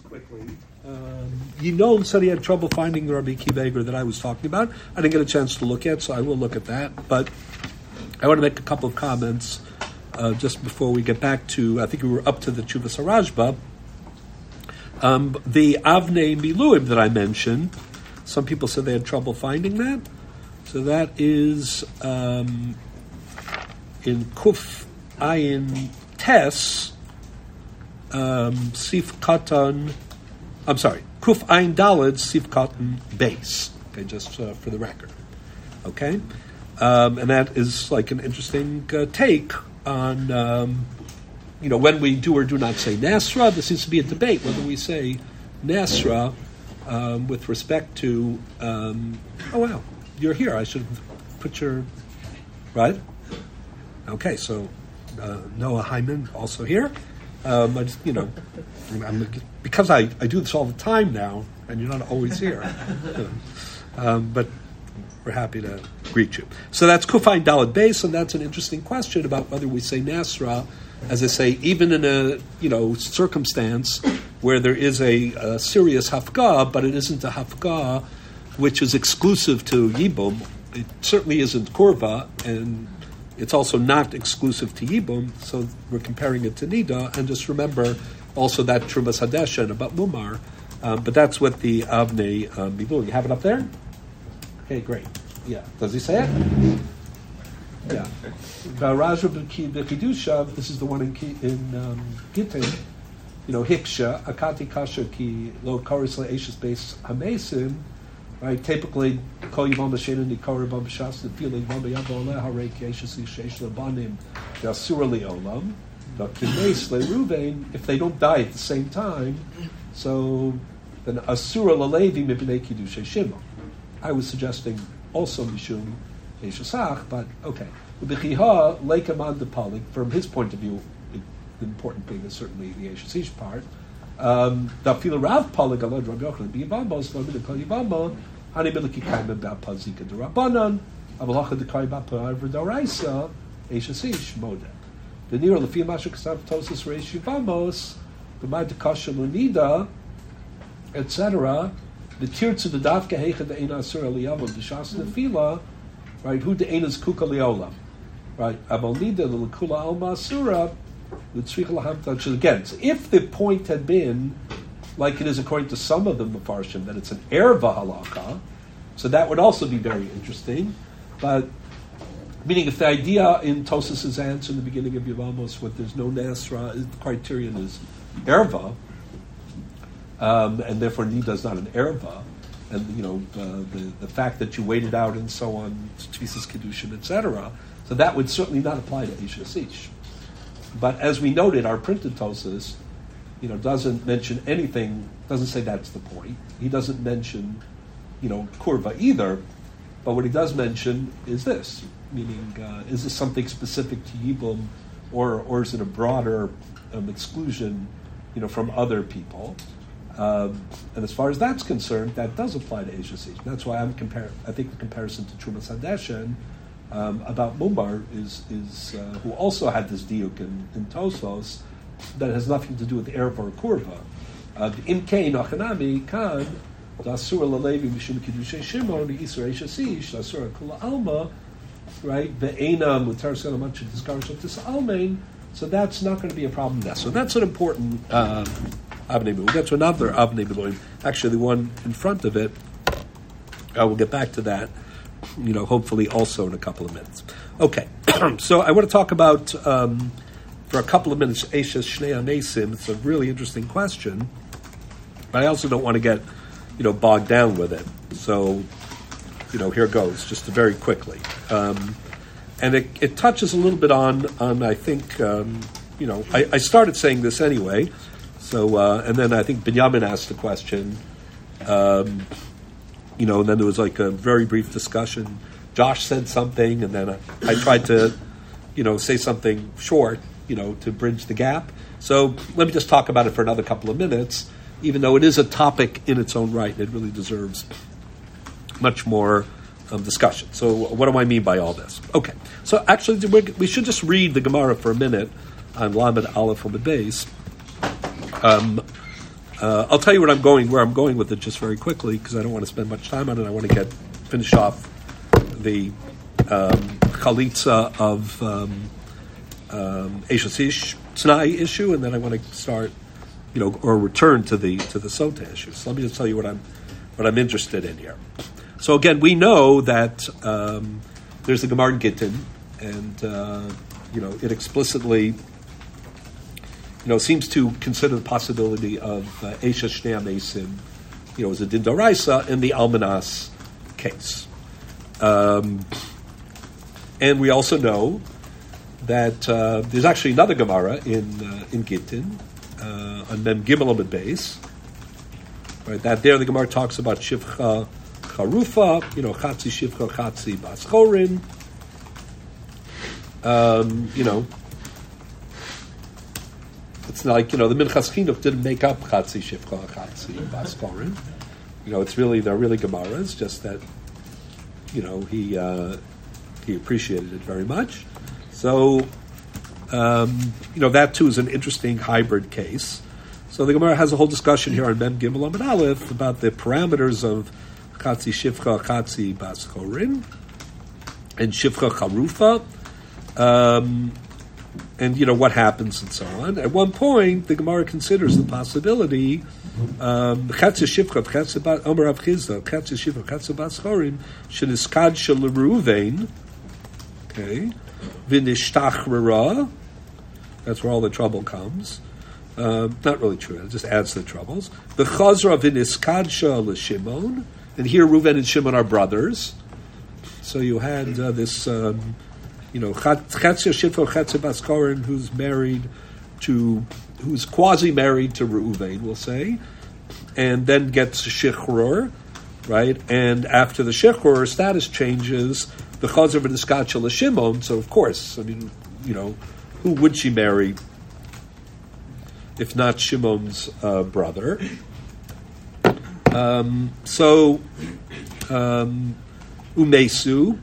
questions quickly. Um, Yinon said he had trouble finding the Rabbi Kiva that I was talking about. I didn't get a chance to look at, so I will look at that. But I want to make a couple of comments uh, just before we get back to, I think we were up to the Chuvas Harashba. Um, the Avnei Miluim that I mentioned, some people said they had trouble finding that. So that is um, in Kuf Ayin Tes, um, Sif Katan, I'm sorry, Kuf Ein Dalid Sif Katan Base. Okay, just uh, for the record. Okay? Um, and that is like an interesting uh, take on, um, you know, when we do or do not say Nasra. There seems to be a debate whether we say Nasra um, with respect to, um, oh wow, you're here. I should put your, right? Okay, so uh, Noah Hyman also here. Um, I just, you know, because I, I do this all the time now, and you're not always here. um, but we're happy to greet you. So that's Kufain Dalad base, and that's an interesting question about whether we say Nasra, as I say, even in a you know circumstance where there is a, a serious hafgah, but it isn't a hafgah which is exclusive to Yibum. It certainly isn't Korva, and it's also not exclusive to Yibum, so we're comparing it to Nida. And just remember also that Trumas Hadeshan about Mumar. Um, but that's what the Avnei um, You have it up there? Okay, great. Yeah. Does he say it? Yeah. This is the one in, in um, Gittin, you know, Hiksha, Akati Kasha Ki Lo Karis Le'eshis Beis Hamesim, right? Typically, Kol Yivam B'Shein Nikor B'Am B'Shas, the feeling B'Am B'Yam B'Oleh Harei Ke'eshis Yishesh Le'banim Yasura Le'olam, but K'neis Le'Ruvein, if they don't die at the same time, so then Asura Le'Levi Mibnei Kiddushay Shimon. I was suggesting also Mishum Yeshasach, but okay. B'chiha Leikaman Depalik, from his point of view, the important thing is certainly the Yeshasish part. Um, the Dafila Rav Palig Alad Rabbi Yochanan B'Yivamos Lo Min Kol Yivamo Hani Biliki Kaima B'Apad Zika D'Rabbanan Avalacha D'Kai B'Apad V'Doraisa Yeshasish Modeh. The Nira Lefi Masha Kasav Tosis Reish Yivamos B'Mad Dekasha Lunida etc the tirtzu the davka hecha the ena asur eliyav of the shas nefila, right? Who the ena's kuka liolam, right? Abal nida the lekula alma asura, the tzricha lahamta. Again, so if the point had been like it is according to some of the mafarshim that it's an erva halakha, so that would also be very interesting, but. Meaning, if the idea in Tosas's answer in the beginning of Yavamos, what there's no Nasra, the criterion is erva, um, and therefore nida is not an erva. And you know uh, the the fact that you waited out and so on, tzitzis kedushin, etc. So that would certainly not apply to isha sish. But as we noted, our printed tosis, you know, doesn't mention anything. Doesn't say that's the point. He doesn't mention, you know, kurva either. But what he does mention is this, meaning, uh, is this something specific to Yibum, or or is it a broader um, exclusion, you know, from other people? Um, and as far as that's concerned, that does apply to Eshes Ish. That's why I'm compar- I think the comparison to Trumas Hadeshan um, about Mumar is, is uh, who also had this diuk in, in Tosos that has nothing to do with Erev or Kurva. Uh, in Kain Achanami Kan Dasur Lalevi Mishum Kiddushay Shimon Yisra Siege Dasur Kula Alma right the Eina Mutar Selamanch Diskarshot Tis Almain. So that's not going to be a problem there. So that's an important. Uh, Avnei We'll get to another Avnei. Actually, the one in front of it, I will get back to that, you know, hopefully also in a couple of minutes. Okay, so I want to talk about, um, for a couple of minutes, Ashes Shnei Amesim. It's a really interesting question, but I also don't want to get, you know, bogged down with it. So, you know, here goes, just very quickly. Um, and it, it, touches a little bit on, on I think, um, you know, I, I started saying this anyway, so, uh, and then I think Benjamin asked the question. You know, and then there was like a very brief discussion. Josh said something, and then I, I tried to, you know, say something short, you know, to bridge the gap. So let me just talk about it for another couple of minutes, even though it is a topic in its own right, it really deserves much more um, discussion. So, what do I mean by all this? Okay, so actually, we should just read the Gemara for a minute on Lamed Aleph on the base. Um, Uh, I'll tell you what I'm going, where I'm going with it, just very quickly, because I don't want to spend much time on it. I want to get finish off the um, of um, um, Ish Tnai issue, and then I want to start, you know, or return to the to the Sota issue. So let me just tell you what I'm what I'm interested in here. So again, we know that um, there's the Gemara Gittin, and uh, you know it explicitly, you know, seems to consider the possibility of uh, Esha Shnei Amesim, you know, as a din in the Almanas case. Um, and we also know that uh, there's actually another Gemara in uh, in Gittin uh, on Mem Gimel Amid. Right, that there the Gemara talks about Shivcha Charufa, you know, Chatzi Shivcha Chatzi Baschorin. Um, you know, it's like you know the Minchas Chinuch didn't make up Chatzi Shivcha Chatzi Baschorin. You know, it's really they're really Gemaras, just that you know he uh, he appreciated it very much. So, um, you know, that too is an interesting hybrid case. So the Gemara has a whole discussion here on Mem Gimel Amid Aleph about the parameters of Chatzi Shivcha, Chatzi Bas Chorin, and Shivcha Charufa, um, and you know what happens and so on. At one point, the Gemara considers the possibility um, Chatzi Shivcha, Chatzi Bas Omer Rav Chatzi Shivcha, Chatzi Bas Sheniskad Shel okay. That's where all the trouble comes. Uh, not really true. It just adds to the troubles. The Chazra Viniskadsha Shimon, and here Reuven and Shimon are brothers. So you had uh, this, um, you know, Chatzia Shifo Chatzia Baskorin, who's married to, who's quasi married to Reuven, we'll say, and then gets Shichror, right? And after the Shichror, status changes the Chazer v'Niskatcha Shimon. So of course, I mean, you know, who would she marry if not Shimon's uh, brother? Um, so um, Umesu,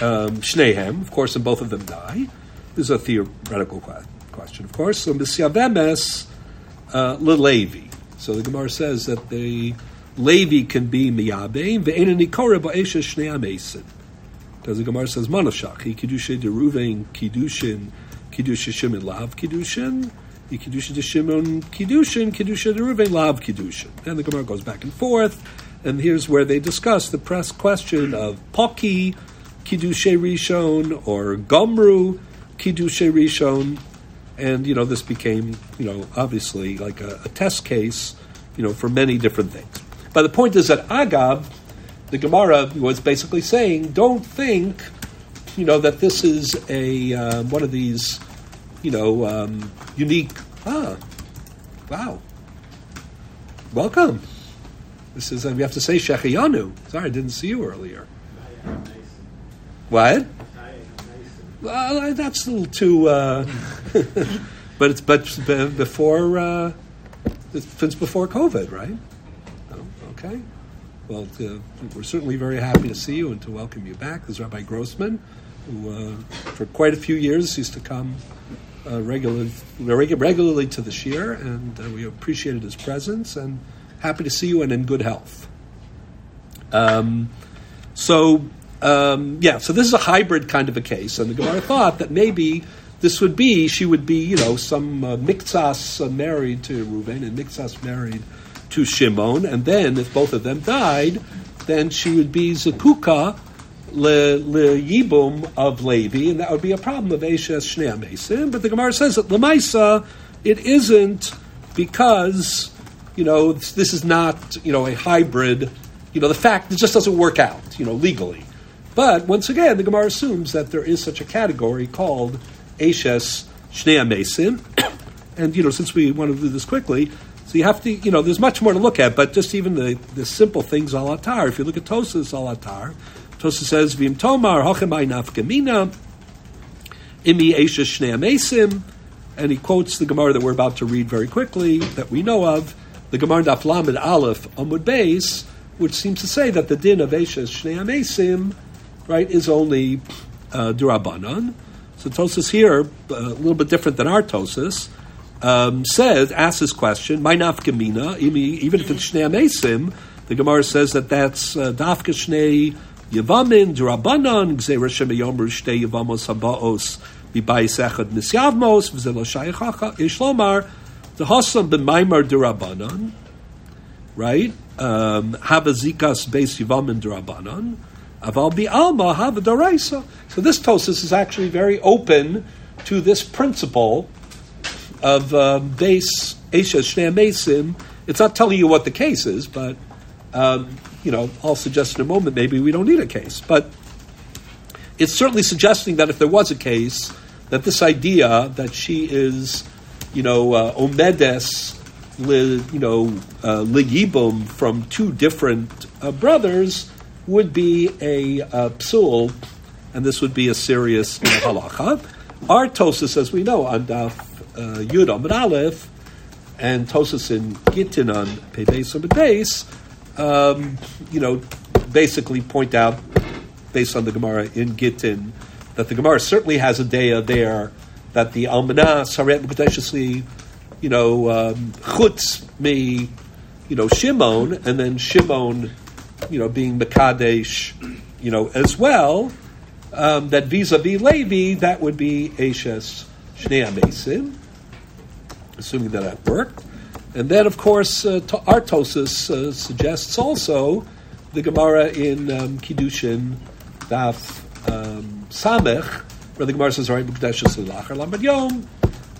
um, Shnehem, of course, and both of them die. This is a theoretical question, of course. So Misyavemes uh, Levi. So the Gemara says that the Levi can be miyabein ve'enani koreh ba'esha shnei amesin. Because the Gemara says, Manashach, he Kiddushin de Ruvain, Kiddushin, Kiddushin Shimon Lav Kiddushin, Kiddushin de Shimon Kiddushin, Kiddushin de Ruvain Lav Kiddushin. And the Gemara goes back and forth, and here's where they discuss the press question of Poki, Kiddushe Rishon, or Gomru, Kiddushe Rishon, and, you know, this became, you know, obviously like a, a test case, you know, for many different things. But the point is that Agab, the Gemara was basically saying, don't think, you know, that this is a uh, one of these, you know, um, unique. Ah, wow. Welcome. This is uh, we have to say Shechiyanu. Sorry, I didn't see you earlier. What? Well, that's a little too. Uh, but it's but before uh, it's before COVID, right? Oh, okay. Well, to, we're certainly very happy to see you and to welcome you back. This is Rabbi Grossman, who uh, for quite a few years used to come uh, regularly, regularly to the Shiur, and uh, we appreciated his presence and happy to see you and in good health. Um, so, um, yeah, so this is a hybrid kind of a case, and the Gemara thought that maybe this would be, she would be, you know, some uh, uh, married to Reuven and Miktsas married to Shimon, and then if both of them died, then she would be Zakuka le, le Yibum of Levi, and that would be a problem of Eshes Shnei. But the Gemara says that Lemaisa, it isn't because, you know, this is not, you know, a hybrid, you know, the fact it just doesn't work out, you know, legally. But once again, the Gemara assumes that there is such a category called Eshes Shnei Amesim. and, you know, since we want to do this quickly, so you have to, you know, there's much more to look at, but just even the, the simple things al atar. If you look at Tosas al atar, says, Vim Tomar, Hochamai Nafkamina, Imi Esha Shnei Amesim, and he quotes the Gemara that we're about to read very quickly, that we know of, the Gemara Daf Lamed Aleph Amud Beis, which seems to say that the din of Esha Shnei Amesim, right, is only uh, Durabanan. So Tosis here, uh, a little bit different than our Tosis, um, says, asks this question, my nafkamina, even if it's Shnei Amesim, the Gemara says that that's uh, Dafka Shnei Yavamin, Durabanan, Gzeir Shem Yomru Shtei Yavamos Habaos, Bibayis Echad Nisyavmos, V'zelo Shayechacha, Ishlomar, the Hasam B'maimar Durabanan, right? Um, Hava Zikas Beis Yavamin Durabanan, Aval Bi'alma Hava Daraisa. So this Tosis is actually very open to this principle of um, base Esha Shnei Mesim. It's not telling you what the case is, but um, you know, I'll suggest in a moment maybe we don't need a case. But it's certainly suggesting that if there was a case, that this idea that she is, you know, uh, omedes, li, you know, uh, ligibum from two different uh, brothers would be a uh, psul, and this would be a serious halacha. Our Tosis, as we know, on Daf uh, Yud Amid Aleph, and Tosis in Gittin on Pebeis or Beis, um, you know, basically point out, based on the Gemara in Gittin, that the Gemara certainly has a daya there that the Almanah Saret Mukadeshesli, you know, um, chutz me, you know, Shimon, and then Shimon, you know, being Makadesh, you know, as well, um, that vis-a-vis Levi, that would be Ashes Shnei Amesim, assuming that that worked. And then, of course, uh, Artosis uh, suggests also the Gemara in um, Kiddushin Daf um, Samech, where the Gemara says, "Right, Mukdeshes Lachar Lamad Yom,"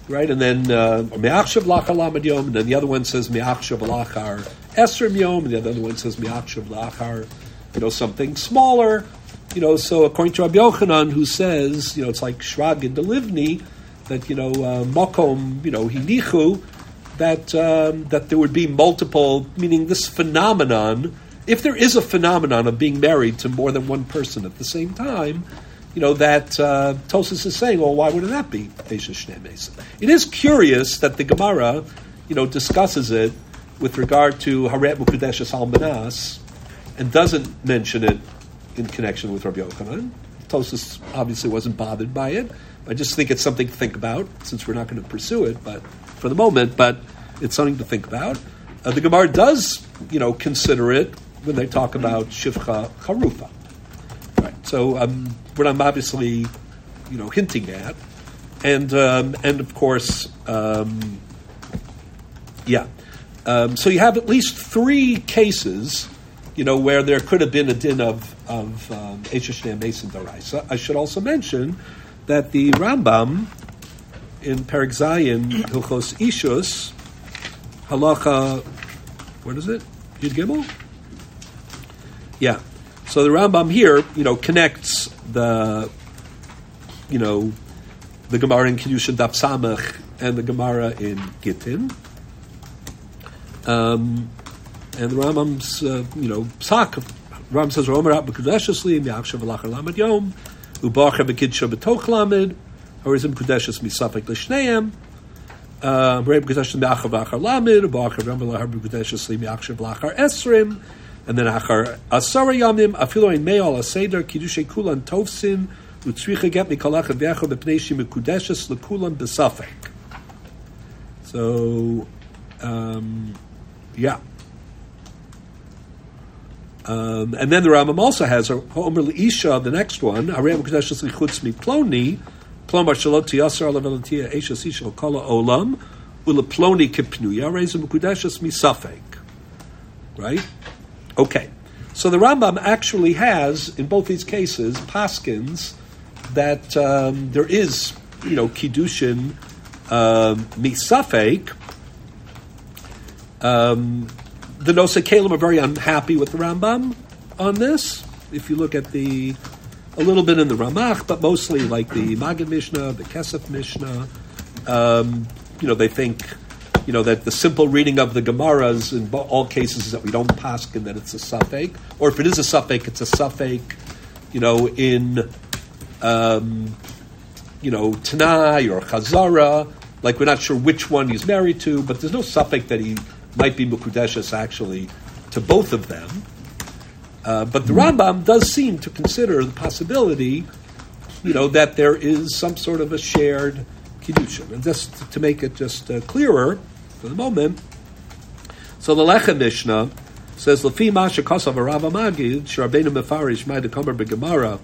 right, and then uh, Me'achshav Lachar Yom, and then the other one says Me'achshav Lachar Esrim Yom, and the other one says Me'achshav Lachar, you know, something smaller, you know. So according to Rabbi Yochanan, who says, you know, it's like Shrag and Delivni, that you know, uh, you know, Hinichu that um, that there would be multiple, meaning this phenomenon. If there is a phenomenon of being married to more than one person at the same time, you know that uh, Tosis is saying, well, why wouldn't that be It is curious that the Gemara, you know, discusses it with regard to Haret Mukadeshes Almanas and doesn't mention it in connection with Rabbi Yochanan. Tosis obviously wasn't bothered by it. I just think it's something to think about since we're not going to pursue it, but for the moment, but it's something to think about. Uh, the Gemara does, you know, consider it when they talk about Shivcha Charufa. Right. So um, what I'm obviously, you know, hinting at, and um, and of course, um, yeah. Um, so you have at least three cases, you know, where there could have been a din of of um, Mason Daraisa. I should also mention that the Rambam in Perik Zayin, Hilchos Ishus, halacha, what is it? Yud Gimel? Yeah. So the Rambam here, you know, connects the, you know, the Gemara in Kiddushin Daf Samach and the Gemara in Gittin. Um, and the Rambam's, uh, you know, psak, Rambam says, Romer at B'Kudeshesli, Mi'achshav Alachar Lamed Yom, Ubacha B'Kidsha B'Toch Lamed, Horizim Kudeshus Misafik Lishneim, Reib Kudeshus Miachar Vachar Lamid, Bachar Rambam Lahar Kudeshus Miachar Vlachar Esrim, and then Achar Asara Yamim, Afilo Ein Me'al Aseder, Kiddushay Kulan Tovsin, Utzricha Get Mikalach Vecha Bepnei Kudeshus Lekulan Besafik. So, um, yeah. Um, and then the Rambam also has Omer Isha, the next one, Arei Kudeshus Lichutz Miploni, Plomar shalot tiyasar levelantia eshes ishal kala olam uleploni kipnuya reizim kudeshes misafek. Right? Okay. So the Rambam actually has, in both these cases, paskins that um, there is, you know, kiddushin um, misafek. Um, the Nosei Kalim are very unhappy with the Rambam on this. If you look at the a little bit in the Ramach, but mostly like the Magid Mishnah, the Kesef Mishnah. Um, you know, they think, you know, that the simple reading of the Gemaras in all cases is that we don't pass and that it's a suffix, or if it is a suffix, it's a suffix, you know, in, um, you know, Tanai or Chazara. Like we're not sure which one he's married to, but there's no suffix that he might be Mukudeshus actually to both of them. Uh, but the Rambam does seem to consider the possibility, you know, that there is some sort of a shared Kiddushin. And just to make it just uh, clearer for the moment. So the Lechem Mishnah says, Lefi Masha Kosav Arava Magi, Sharabenu Mefarish Maida Kamar Begemara,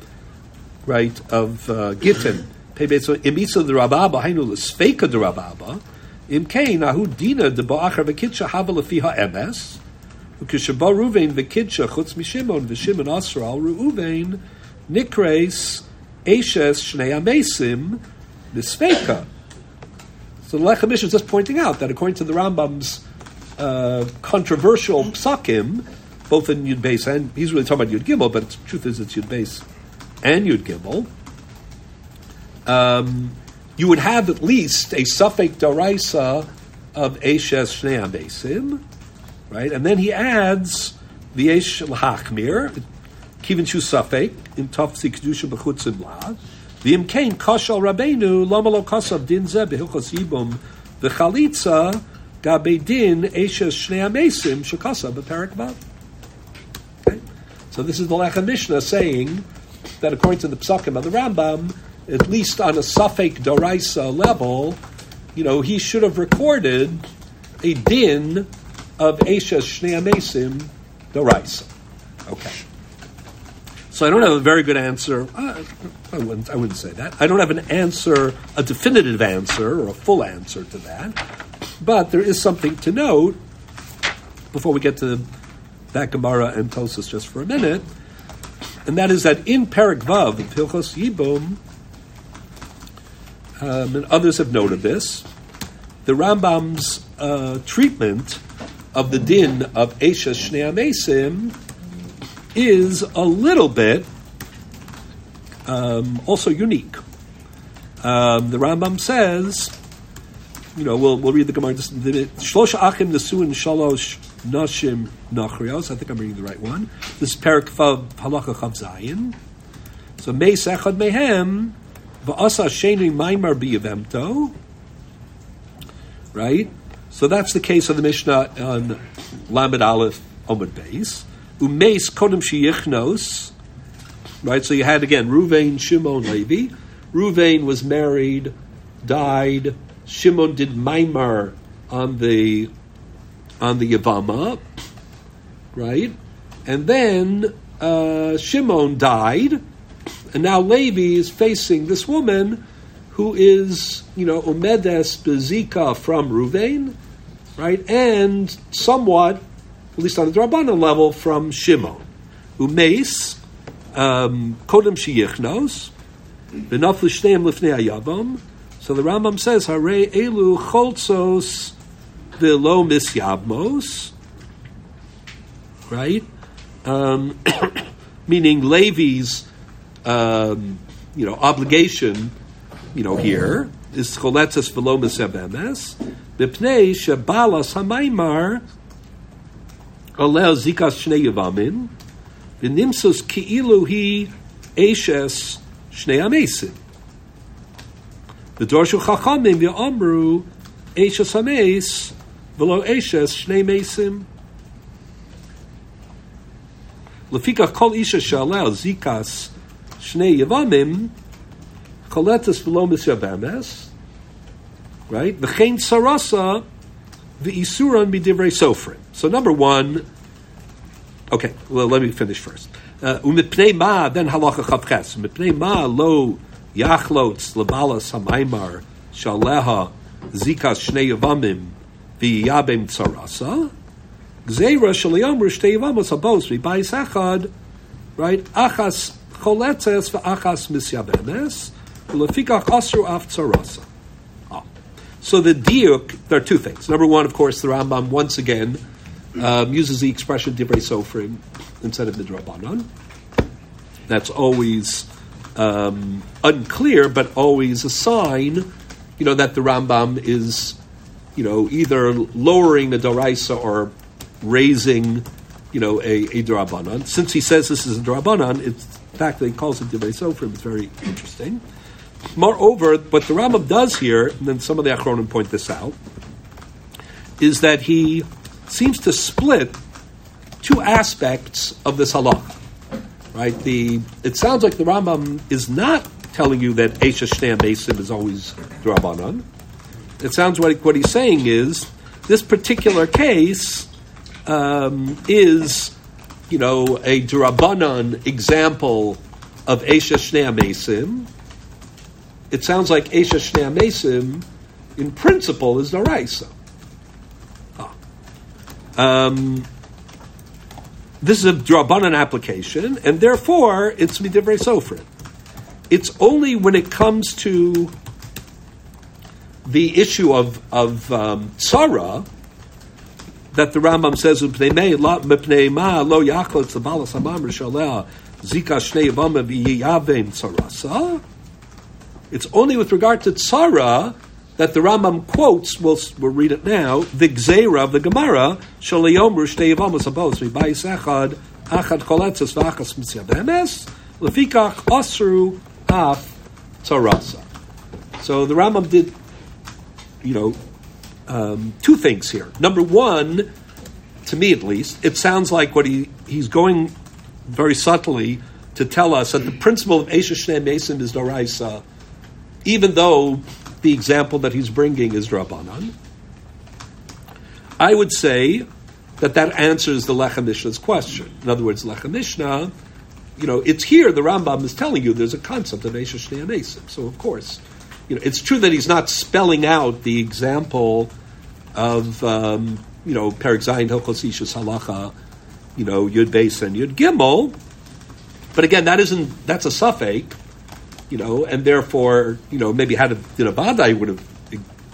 right, of uh, Gittin. Imisa the Rababa, Hainu Lesfeka the Rababa, Imkein Ahu Dina the Ba'achar Vekitsha Hava Lefi Ha'emes, Ukishabar Ruvain Vekitsha Chutz Mishimon, Veshimon Asral Ruvain, Nikres, Eishes Shnei Amesim, Nisfeka. So the Lechem is just pointing out that according to the Rambam's uh, controversial psakim, both in Yud Beis and he's really talking about Yud Gimel, but the truth is it's Yud Beis and Yud Gimel. Um, you would have at least a suffix daraisa of Eshes Shnei Amesim, right? And then he adds the Esh L'Hachmir, Kivin Shu Safek, in Tafsi Kedusha B'chutzim La, the Imkain Kashal Rabbeinu, Lama Lo Kasav Din Zeh B'Hilchos Yibum, the Chalitza, Gabe Din Eshes Shnei Amesim, Shekasa B'Perak Vav. So this is the Lechem Mishnah saying that according to the Psakim of the Rambam, at least on a Safek Doraisa level, you know, he should have recorded a din of Eshes Shnei Amesim Doraisa. Okay. So I don't have a very good answer. Uh, I wouldn't, I wouldn't say that. I don't have an answer, a definitive answer or a full answer to that. But there is something to note before we get to that Gemara and Tosis just for a minute, and that is that in Perik Vav, in Hilchos Yibum, um, and others have noted this, the Rambam's uh, treatment of the din of Esha Shnei Amesim is a little bit um, also unique. Um, the Rambam says, you know, we'll, we'll read the Gemara. Shlosh achim nesuin shalosh nashim nachrios. I think I'm reading the right one. This is Perik Vav Halacha Chav Zayin. So Meis Echad Mehem Va'asa Sheni Maimar Biyavemto. Right? So that's the case of the Mishnah on Lamed Aleph Omid Beis. Umeis Kodem Shiyichnos. Right? So you had again Ruvain, Shimon, Levi. Ruvain was married, died. Shimon did Maimar on the on the Yavama, right? And then uh, Shimon died, and now Levi is facing this woman who is, you know, Umedes Bezika from Ruvain, right? And somewhat, at least on the Drabbana level, from Shimon. Umeis, um, Kodem Shiyichnos, Benaflu Shneim Lifnei Ayavam. So the Rambam says, Hare Elu Cholzos Velo Misyabmos, right? Um, meaning Levi's, um, you know, obligation, you know, here is Choletzes Velo Misyabemes, Bipnei Shebalas Hamaimar Alel Zikas Shnei Yavamin, V'nimsus Ki'ilu Hi Eshes Shnei Amesim. The Dorshu Chachamim Ya'amru Eshes Hames V'lo Eshes Shnei Mesim. Lefika Kol Isha Shalel Zikas Shnei Yavamim Koletus V'lo Misyabemes right? V'chein sarasa v'isuran midivrei sofrim. So number one, okay, well, let me finish first. Uh, Umipnei ma, then halacha chavches. Umipnei ma lo yachlotz lebalas hamaimar shaleha zikas shnei yavamim v'yabem tsarasa. Gzeira shaliyamr shtei yavamos habos v'bayis echad, right? Achas choletzes v'achas misyabenes, v'lefikach asru af tsarasa. So the diuk, there are two things. Number one, of course, the Rambam once again um, uses the expression divrei sofrim instead of midrabanan. That's always um, unclear, but always a sign, you know, that the Rambam is, you know, either lowering the doraisa or raising, you know, a, a drabanan. Since he says this is a drabanan, it's the fact that he calls it divrei sofrim is very interesting. Moreover, what the Rambam does here, and then some of the Achronim point this out, is that he seems to split two aspects of this halacha. Right? The it sounds like the Rambam is not telling you that Esha Shnei Mesim is always Drabanan. It sounds like what he's saying is this particular case um, is, you know, a Drabanan example of Esha Shnei Mesim. It sounds like Esha Shnei Mesim, in principle, is Naraisa. Ah. Um, this is a Drabanan application, and therefore it's Midivrei Sofrin. It's only when it comes to the issue of of um, tzara that the Rambam says lo It's only with regard to tzara that the Rambam quotes. We'll, we'll read it now. The gzeira of the Gemara shalayomru shnei avamos abos v'bayis echad achad choletzes v'achas mitziavemes lefikach osru af tzarasa. So the Rambam did you know, um, two things here. Number one, to me at least, it sounds like what he, he's going very subtly to tell us that the principle of Esha Shnei Mason is Doraisa, even though the example that he's bringing is Rabbanan. I would say that that answers the Lechem Mishnah's question. In other words, Lechem Mishnah, you know, it's here the Rambam is telling you there's a concept of Esha Shnei Mason. So, of course, you know, it's true that he's not spelling out the example of, um, you know, Perik Zayin Hilchos Ishus Halacha, you know, Yud Beis and Yud Gimel. But again, that isn't, that's a suffix, you know, and therefore, you know, maybe had a, you know, Vadai would have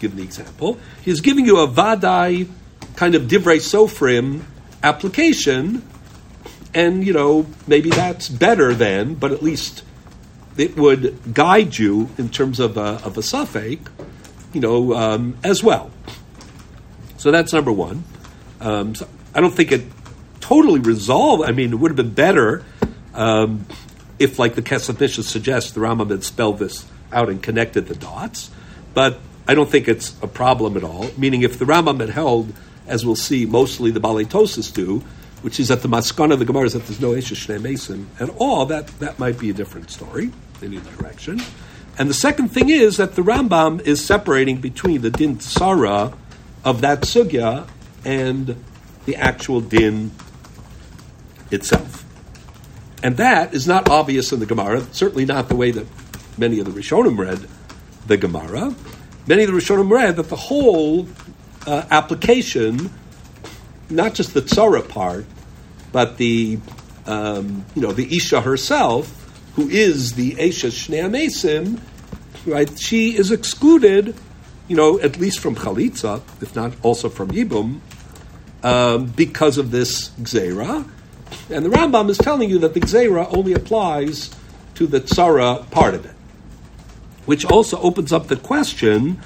given the example. He's giving you a Vadai kind of Divrei Sofrim application, and, you know, maybe that's better than, but at least it would guide you in terms of a, of a suffix, you know, um, as well. So that's number one. Um, so I don't think it totally resolved. I mean, it would have been better um, if, like the Mishnah suggests, the Rambam had spelled this out and connected the dots. But I don't think it's a problem at all. Meaning, if the Rambam had held, as we'll see, mostly the Baletosis do, which is that the maskana of the Gemara is that there's no Eshes Shnei Mason at all, that, that might be a different story in either direction. And the second thing is that the Rambam is separating between the din tsara of that sugya and the actual din itself. And that is not obvious in the Gemara, certainly not the way that many of the Rishonim read the Gemara. Many of the Rishonim read that the whole uh, application not just the tzara part, but the um, you know the isha herself, who is the Esha Shnei Mesim, right? She is excluded, you know, at least from chalitza, if not also from yibum, um, because of this gzeira. And the Rambam is telling you that the gzeira only applies to the tzara part of it, which also opens up the question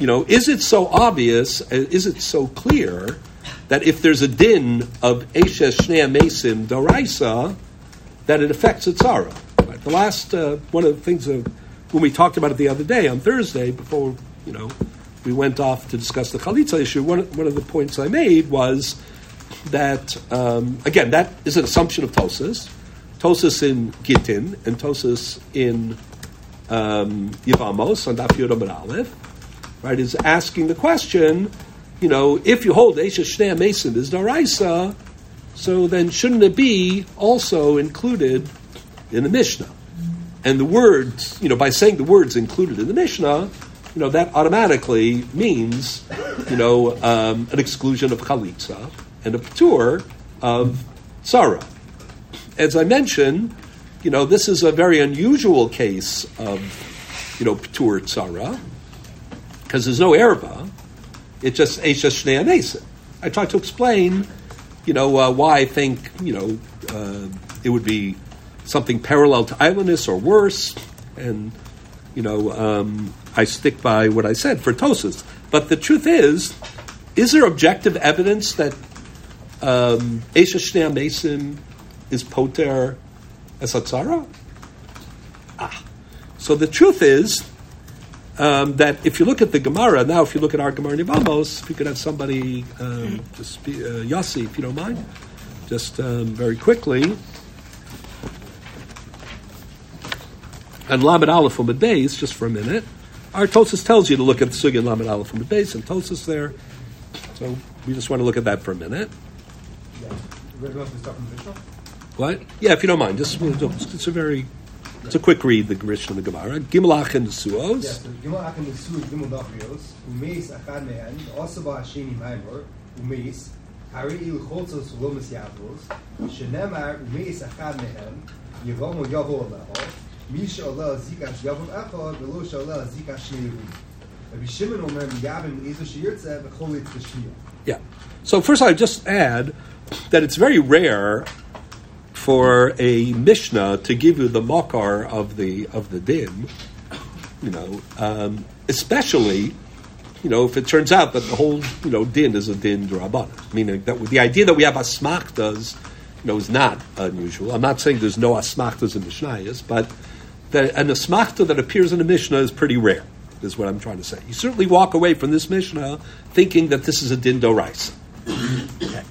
you know, is it so obvious, uh, is it so clear that if there's a din of Eshes Shnei Mesim Doraisa, that it affects the tzara? Right? The last, uh, one of the things of, when we talked about it the other day, on Thursday, before, you know, we went off to discuss the Chalitza issue, one, one of the points I made was that, um, again, that is an assumption of Tosis. Tosis in Gittin and Tosis in um, Yivamos on Daf Aleph right, is asking the question, you know, if you hold Esha Shnei Mason is Daraisa, so then shouldn't it be also included in the Mishnah? And the words, you know, by saying the words included in the Mishnah, you know, that automatically means, you know, um, an exclusion of Chalitza and a Patur of Tzara. As I mentioned, you know, this is a very unusual case of, you know, Patur Tzara because there's no erva. It's just Esha Shnei Amesim. I tried to explain, you know, uh, why I think, you know, uh, it would be something parallel to islandness or worse, and, you know, um, I stick by what I said for Tosis. But the truth is, is there objective evidence that um, Esha Shnei Amesim is poter esatzara? Ah. So the truth is, um, that if you look at the Gemara, now if you look at our Gemara Nivamos, if you could have somebody, um, just be, uh, Yossi, if you don't mind, just um, very quickly. and Lamed Aleph Umid Beis, just for a minute, our Tosis tells you to look at the Sugya Lamed Aleph Umid Beis and Tosis there. So we just want to look at that for a minute. What? Yeah, if you don't mind, just it's a very it's a quick read. The Mishnah the Gemara. Gimel and the Suos. Yes, Gimel and Suos, Gimel Dachrios, Umeis Achad Mehen, also by Maimor, Umeis, Hari Il Chotzos Yavos, Shenemar Umeis Achad Mehen, Yevom Yavo Misha Allah Zikash Yavom Echad, Velo Shallah Zikash Shnei Rabbi Shimon Omer Yavim Ezo Shirtze, V'cholit Tashmiya. Yeah. So first, I just add that it's very rare for a Mishnah to give you the makar of the of the din, you know, um, especially, you know, if it turns out that the whole you know din is a din drabana, meaning that the idea that we have asmachtas, you know, is not unusual. I'm not saying there's no asmachtas in Mishnayos, but that an asmachta that appears in a Mishnah is pretty rare. Is what I'm trying to say. You certainly walk away from this Mishnah thinking that this is a din doraisa. okay.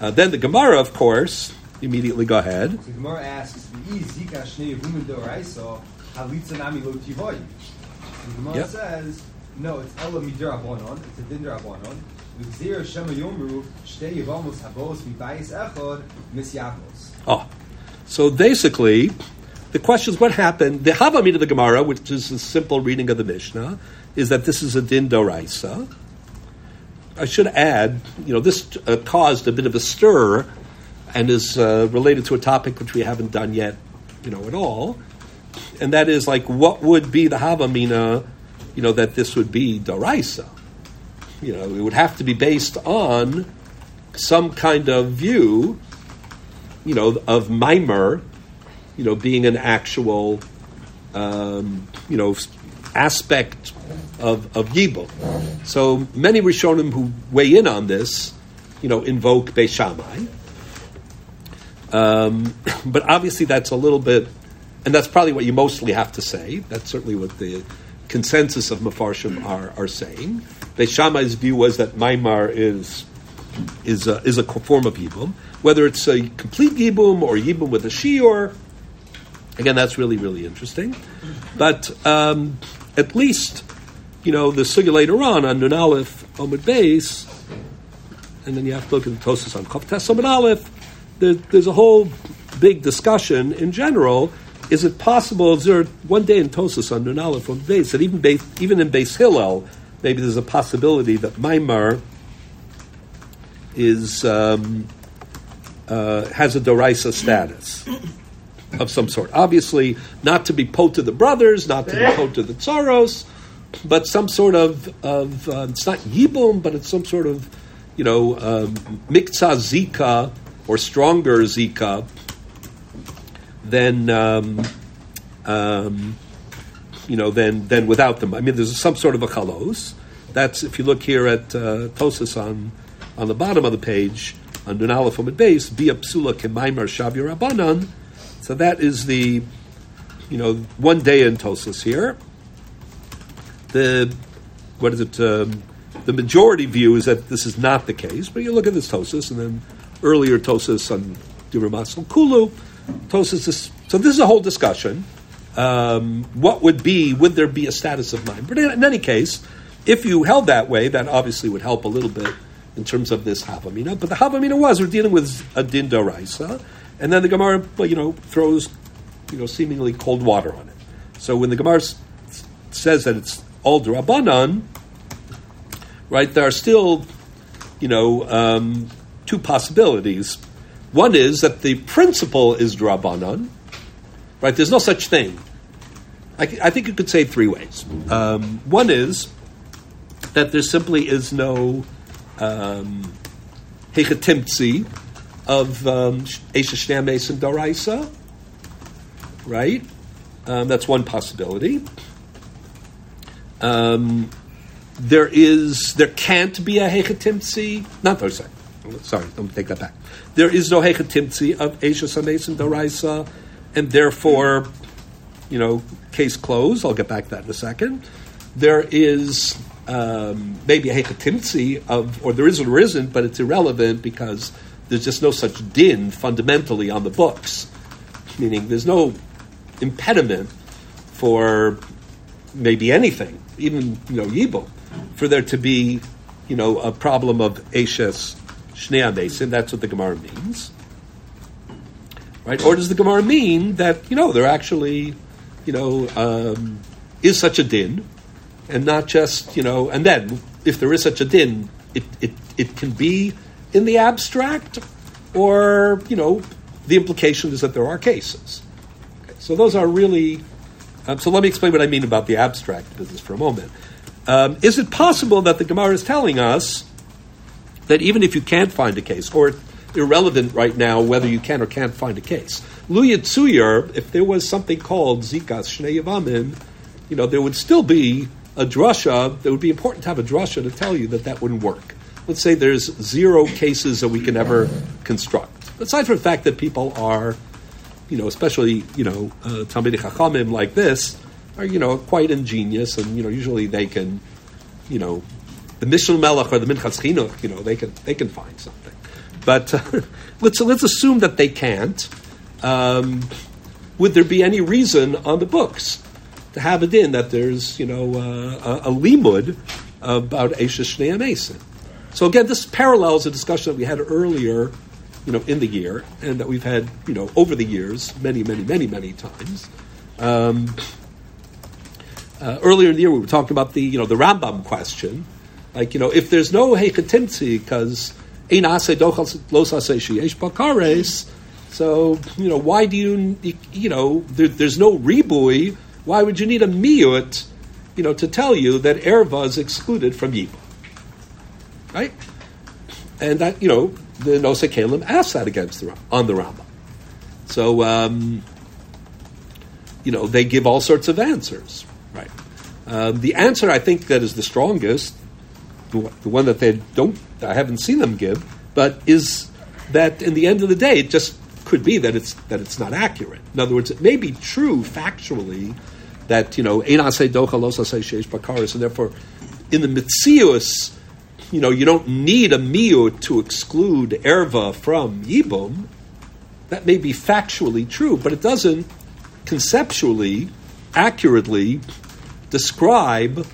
Uh, then the Gemara, of course, immediately go ahead. So the Gemara asks, "Zika shnei yevumin doraisa halitza nami lo. The Gemara Yep. says, "No, it's ela midirabonon. It's a din dirabonon." V'gzir shema yomru shtei yevamos habos mibayis echad misyavos. Oh, so basically, the question is what happened. The Havamid of the Gemara, which is a simple reading of the Mishnah, is that this is a din doraisa. I should add, you know, this uh, caused a bit of a stir and is uh, related to a topic which we haven't done yet, you know, at all. And that is like, what would be the Havamina, you know, that this would be doraisa? You know, it would have to be based on some kind of view, you know, of mimer, you know, being an actual, um, you know, aspect of, of Yibum. So many Rishonim who weigh in on this, you know, invoke Beis Shammai. Um, but obviously that's a little bit, and that's probably what you mostly have to say. That's certainly what the consensus of Mefarshim are, are saying. Beis Shammai's view was that Maimar is is a, is a form of Yibum. Whether it's a complete Yibum or Yibum with a Shior, again, that's really, really interesting. But um, at least, you know, the sugya later on, on Nun Aleph, Omid Beis, and then you have to look at the Tosis on Chav Tes Omid Aleph, there, there's a whole big discussion in general. Is it possible, is there one day in Tosis on Nun Aleph, Omid Beis, that even, Beis, even in Beis Hillel, maybe there's a possibility that Maimar is um, uh, has a Doraisa status of some sort. Obviously, not to be po to the brothers, not to be po to the tsaros, but some sort of, of uh, it's not yibum, but it's some sort of, you know, um, mikza zika or stronger zika than, um, um, you know, than, than without them. I mean, there's some sort of a chalos. That's, if you look here at uh, Tosis on, on the bottom of the page, on Nun Aleph Amid Beis, Bia Psula Kemaimar Shavir Rabbanan, so that is the, you know, one day in Tosus here. The, what is it? Um, the majority view is that this is not the case, but you look at this Tosus, and then earlier Tosus on Duramasal Kulu, Tosus is, so this is a whole discussion. Um, what would be, would there be a status of mind? But in, in any case, if you held that way, that obviously would help a little bit in terms of this Havamina. But the Havamina was, we're dealing with a Din Doraisa, and then the Gemara, you know, throws, you know, seemingly cold water on it. So when the Gemara s- says that it's all Drabanan, right, there are still, you know, um, two possibilities. One is that the principle is Drabanan, right? There's no such thing. I, think you could say three ways. Um, one is that there simply is no um, of um, Esha Shnei Mason Daraisa, right? Um, that's one possibility. Um, there is, there can't be a hechatimtzi. Not sorry, sorry, let me take that back. There is no hechatimtzi of Esha Mason Daraisa, and therefore, you know, case closed. I'll get back to that in a second. There is um, maybe a hechatimtzi of, or there is or isn't, but it's irrelevant because there's just no such din fundamentally on the books. Meaning there's no impediment for maybe anything, even you know Yibum, for there to be you know a problem of Ashes Shnei Amesim. That's what the Gemara means, right? Or does the Gemara mean that you know there actually you know um, is such a din, and not just you know, and then if there is such a din, it it, it can be in the abstract, or you know, the implication is that there are cases. Okay, so those are really. Um, so let me explain what I mean about the abstract business for a moment. Um, is it possible that the Gemara is telling us that even if you can't find a case, or irrelevant right now whether you can or can't find a case, Lu Yitzuyer, if there was something called Zikas Shnei Yavamim, you know, there would still be a drasha. It would be important to have a drasha to tell you that that wouldn't work. Let's say there's zero cases that we can ever construct. Aside from the fact that people are, you know, especially you know, uh, Talmidei Chachamim like this are you know quite ingenious, and you know usually they can, you know, the Mishnah Melech or the Minchas Chinuch, you know, they can they can find something. But uh, let's let's assume that they can't. Um, would there be any reason on the books to have it in that there's you know uh, a, a limud about Esha Shnei Mesim? So again, this parallels a discussion that we had earlier, you know, in the year, and that we've had you know over the years many, many, many, many times. Um, uh, earlier in the year, we were talking about the you know the Rambam question, like you know if there's no hechatimtzi because ein ase los ase sheyesh bakares, so you know why do you you know there, there's no ribui? Why would you need a miut, you know, to tell you that erva is excluded from yibum? Right? And that, you know, the Nosei Kalim asked that against the on the Rambam. So, um, you know, they give all sorts of answers. Right. Um, the answer I think that is the strongest, the, the one that they don't, I haven't seen them give, but is that in the end of the day, it just could be that it's that it's not accurate. In other words, it may be true factually that you know einase docha los sheish bakaris, and therefore in the mitzius, you know, you don't need a miut to exclude erva from yibum. That may be factually true, but it doesn't conceptually, accurately describe,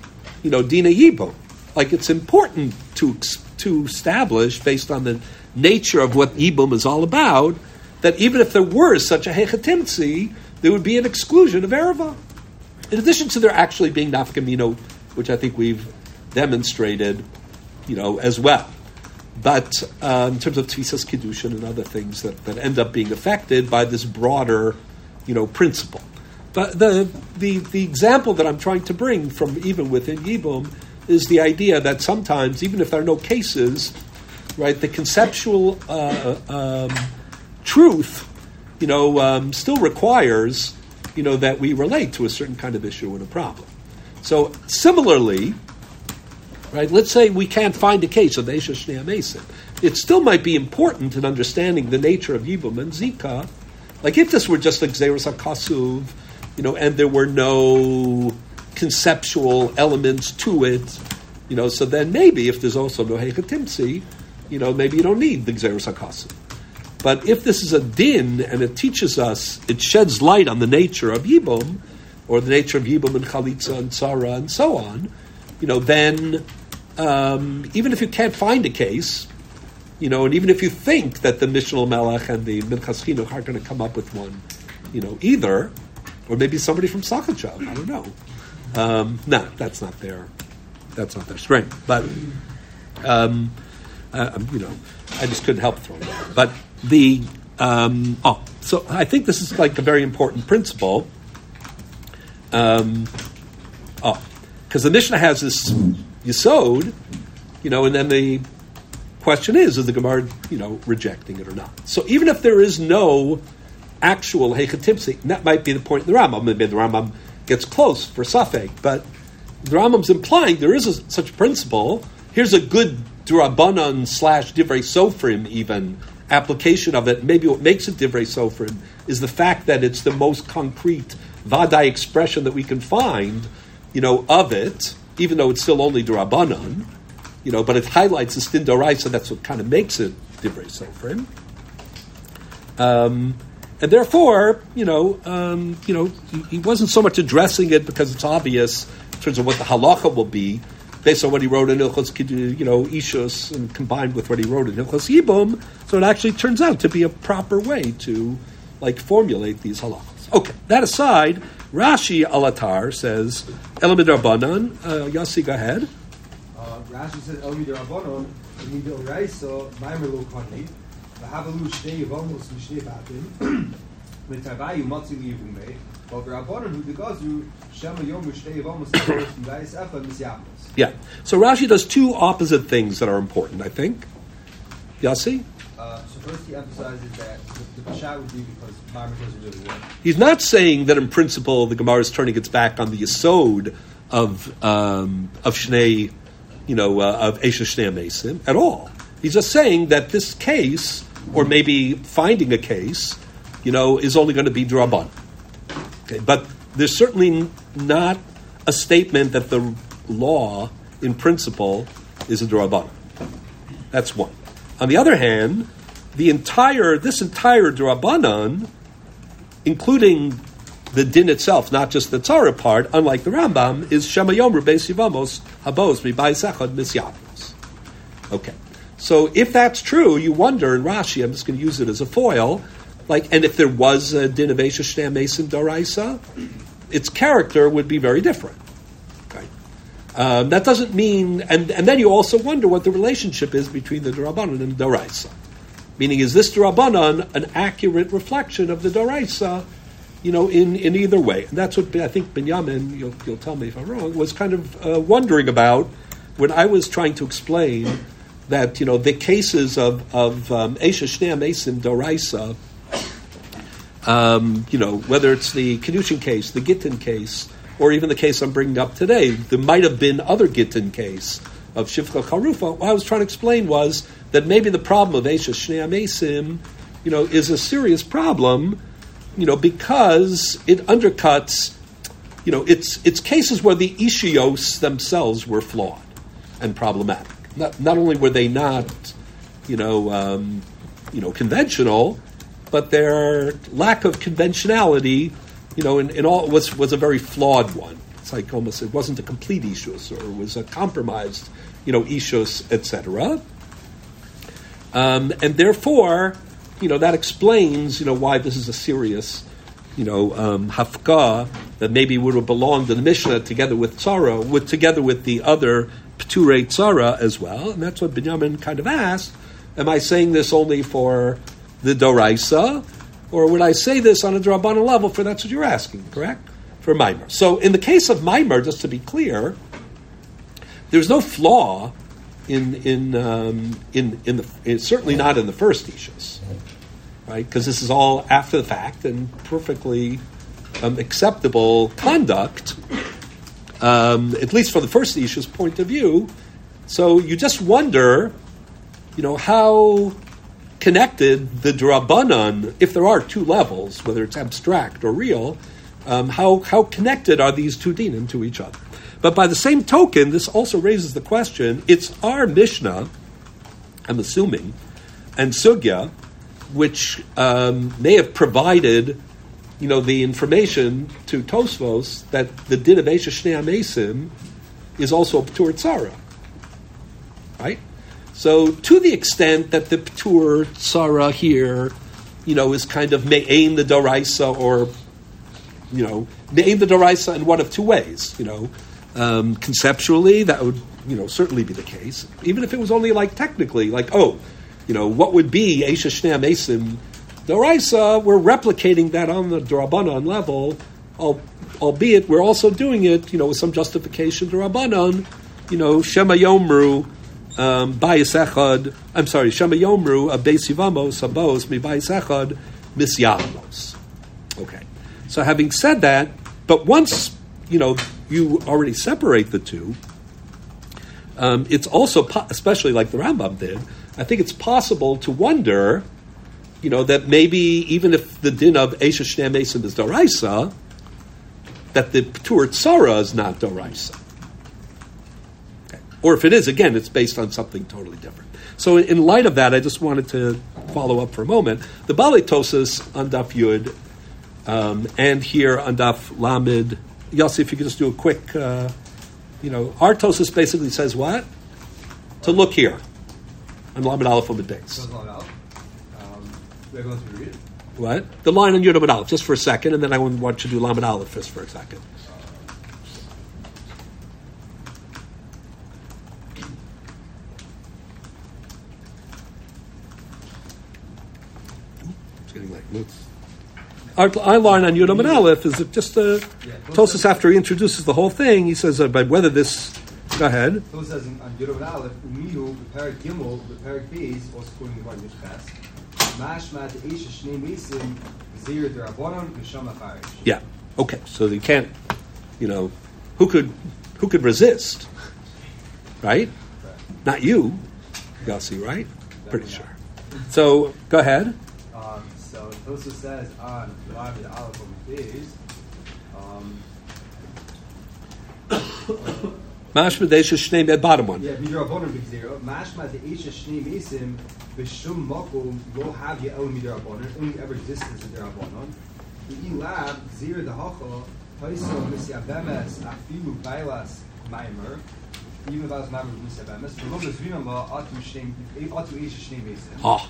you know, dina yibum. Like it's important to to establish based on the nature of what yibum is all about that even if there were such a hechatimtzi, there would be an exclusion of erva. In addition to there actually being nafkamino, which I think we've demonstrated, you know, as well. But uh, in terms of tfisas kiddushin and other things that, that end up being affected by this broader, you know, principle. But the, the, the example that I'm trying to bring from even within Yibum is the idea that sometimes, even if there are no cases, right, the conceptual uh, um, truth, you know, um, still requires, you know, that we relate to a certain kind of issue and a problem. So similarly, right, let's say we can't find a case of Esha Shnei Mesim. It still might be important in understanding the nature of Yibum and Zika. Like if this were just like Gzeiras HaKasuv, you know, and there were no conceptual elements to it, you know, so then maybe if there's also no Hechatimtzi, you know, maybe you don't need the Gzeiras HaKasuv. But if this is a din and it teaches us, it sheds light on the nature of Yibum, or the nature of Yibum and Chalitza and Tzara and so on, you know, then um, even if you can't find a case, you know, and even if you think that the Mishnah Melech and the Minchas Chinuch aren't going to come up with one, you know, either, or maybe somebody from Sachachav, I don't know. Um, no, that's not their, that's not their strength. But, um, uh, you know, I just couldn't help throwing out. But the, um, oh, so I think this is like a very important principle. Um, because the Mishnah has this Yisod, you know, and then the question is, is the Gemara, you know, rejecting it or not? So even if there is no actual Hechatipsi, that might be the point in the Rambam. Maybe the Rambam gets close for Safek, but the Rambam's implying there is a, such a principle. Here's a good Durabanan slash Divrei Sofrim even application of it. Maybe what makes it Divrei Sofrim is the fact that it's the most concrete Vadai expression that we can find, you know, of it even though it's still only Durabanan, you know, but it highlights the Stin so that's what kind of makes it Divrei Sofrim. Um, And therefore, you know, um, you know, he, he, wasn't so much addressing it because it's obvious in terms of what the halacha will be, based on what he wrote in Ilchos, you know, Ishus, and combined with what he wrote in Ilchos Yibum. So it actually turns out to be a proper way to, like, formulate these halachas. Okay, that aside, Rashi Alatar says, Elamid Rabbanan, uh, Yossi, go ahead. Uh, Rashi says, Elamid Rabbanan, Elamid Oraisa, Maimer Lo Kani, V'havalu Shnei Yavamos V'shnei Batim, V'tavayu Matzi Liyavume, but Rabbanan Hu Degazu, Shema Yom Shnei Yavamos V'dayis Efa Misyapos. Yeah. So Rashi does two opposite things that are important, I think. Yossi? Uh, so first he emphasizes that the, Peshat would be because Maimer doesn't really work. He's not saying that in principle the Gemara is turning its back on the Yisod of um, of Shnei, you know, uh, of Esha Shnei Mesim at all. He's just saying that this case, or maybe finding a case, you know, is only going to be draban. Okay, but there's certainly not a statement that the law, in principle, is a draban. That's one. On the other hand, the entire this entire drabanan, including the din itself, not just the tzara part, unlike the Rambam, is Shema Yomru Beis Yivamos Habos Mibai Sechad Misyavos. Okay. So if that's true, you wonder in Rashi, I'm just going to use it as a foil, like, and if there was a din of Esha Mesim Doraisa, its character would be very different. Um, that doesn't mean, and, and then you also wonder what the relationship is between the Durabanan and the Doraisa. Meaning, is this Durabanan an accurate reflection of the Doraisa, you know, in, in either way? And that's what I think Binyamin, you'll, you'll tell me if I'm wrong, was kind of uh, wondering about when I was trying to explain that, you know, the cases of, of um, Esha Shnei Mesim Doraisa, um, you know, whether it's the Kedushin case, the Gittin case, or even the case I'm bringing up today, there might have been other Gittin case of Shifcha Charufa. What I was trying to explain was that maybe the problem of Esha Shnei Amesim, you know, is a serious problem, you know, because it undercuts, you know, it's it's cases where the Ishios themselves were flawed and problematic. Not, not only were they not, you know, um, you know, conventional, but their lack of conventionality, you know, in, in all was was a very flawed one. It's like almost it wasn't a complete ishus or it was a compromised, you know, ishus, etc. Um, and therefore, you know, that explains, you know, why this is a serious, you know, um, that maybe would have belonged in the Mishnah together with Tzara, with together with the other Pturei Tzara as well. And that's what Binyamin kind of asked. Am I saying this only for the Doraisa? Or would I say this on a Drabana level for that's what you're asking, correct? For Maimer. So in the case of Maimer, just to be clear, there's no flaw in in um, in in the in, certainly not in the first ishus, right? Because this is all after the fact and perfectly um, acceptable conduct, um, at least from the first issue's point of view. So you just wonder, you know, how connected the drabanan, if there are two levels, whether it's abstract or real, um, how how connected are these two dinim to each other? But by the same token, this also raises the question: it's our Mishnah, I'm assuming, and Sugya, which um, may have provided, you know, the information to Tosfos that the din of Esha Shnei Amesim is also a Ptur Tzara. Right? So, to the extent that the Ptur Tzara here, you know, is kind of Me'ain the Doraisa or, you know, Me'ain the Doraisa in one of two ways, you know. Um, conceptually, that would, you know, certainly be the case. Even if it was only like technically, like, oh, you know, what would be Esha Shnei Amesim Doraisa, we're replicating that on the Drabanan level, albeit we're also doing it, you know, with some justification Drabanan, you know, Shema Yomru, um, Bayis Echad, I'm sorry, Shema Yomru, a Beis Yivamos, Abos, Mi Bayis Echad, Misyamos. Okay. So having said that, but once, you know, you already separate the two, um, it's also, po- especially like the Rambam did, I think it's possible to wonder, you know, that maybe even if the din of Esha Shnei Mesim is Doraisa, that the Ptur Tzara is not Doraisa. Or if it is, again, it's based on something totally different. So in light of that, I just wanted to follow up for a moment. The Balitosis on Daf Yud um, and here on Daf Lamed. Yossi, if you could just do a quick, uh, you know, our Tosis basically says what? To look here on Lamed Aleph Lamed Beis. So it's not out. Um, we're going to read it. What? The line on Yud Aleph, just for a second, and then I want you to do Lamed Aleph first for a second. It's getting late. Let's- Our, line on Yud Lamed Aleph is that just uh, Tosis after he introduces the whole thing, he says uh, but whether this. Go ahead. So says on Yud Aleph, Umihu, Beperek Gimel, Beperek Beis, also quoting the one Yudches, Mashma the Shnei Mesim, Zir Derabonon, V'Sham Acharish. Yeah. Okay. So you can't, you know, who could who could resist? Right? Not you, Gussie, right? Pretty sure. So go ahead. Um, so Tosu says on Lamed Aleph on Beis, um, Mashma Desha Shnei, the bottom one. Yeah, midirabonon b'gzera. Mashma the Eish Shnei Mesim b'shum makom lo have ye el midirabonon. Only ever as a dirabonon. The ilab zira the hacha paiso misyabemes afilu bailas maimer. Even if I was maimer misyabemes. V'lo bezvina ma atu shnei atu Eish Shnei Mesim. Oh.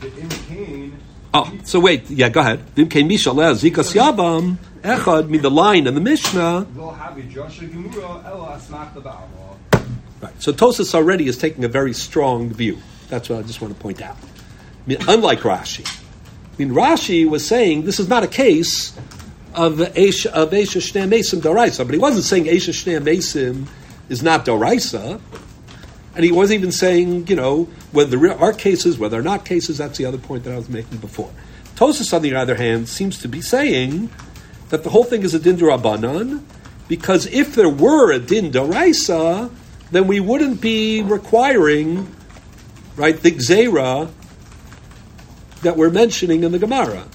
The imkain. Oh, so wait, yeah, go ahead. Vimkein Misha Lea Zikas Yavam Echad mean the line in the Mishnah. Lo have ye Joshua Gemura ela asmachta ba'alma. Right. So Tosis already is taking a very strong view. That's what I just want to point out. I mean, unlike Rashi. I mean, Rashi was saying this is not a case of Esha of Esha Shnei Mesim Doraisa, but he wasn't saying Esha Shnei Mesim is not Doraisa. And he wasn't even saying, you know, whether there are cases, whether there are not cases. That's the other point that I was making before. Tosis, on the other hand, seems to be saying that the whole thing is a din derabanan, because if there were a din doraisa, then we wouldn't be requiring, right, the gzera that we're mentioning in the Gemara.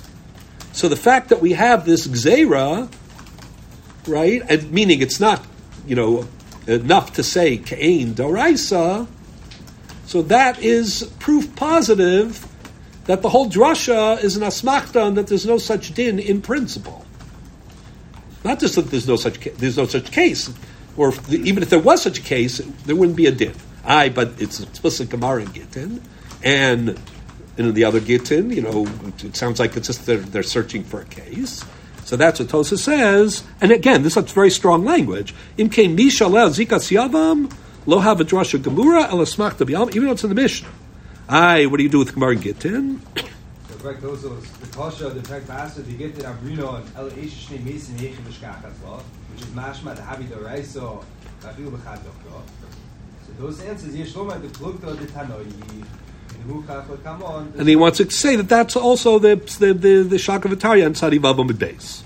So the fact that we have this gzera, right, and meaning it's not, you know, enough to say kain doraisa, so that is proof positive that the whole drasha is an asmachta and that there's no such din in principle. Not just that there's no such there's no such case, or if the, even if there was such a case, there wouldn't be a din. Aye, but it's explicit Gemara in Gittin, and in the other Gittin, you know, it sounds like it's just they're, they're searching for a case. So that's what Tosa says. And again, this is very strong language. Im kein misha lel zikas yavam lo have a drasha gemura el asmachta b'yam, even though it's in the Mishnah. Aye, what do you do with Gemara in Gittin? Also is the kasha, the fact master, the get in Abrino and El Eish Shnei Mesim Yechim Mishkachat which is mashma the Habi Doraiso, Kafil B'chad Dokto. So those answers, Yeshloma, the the Tanoi, the Hukach, come on. And he wants to say that that's also the the the, the Shaka Vitaria and Sadi Vavam base.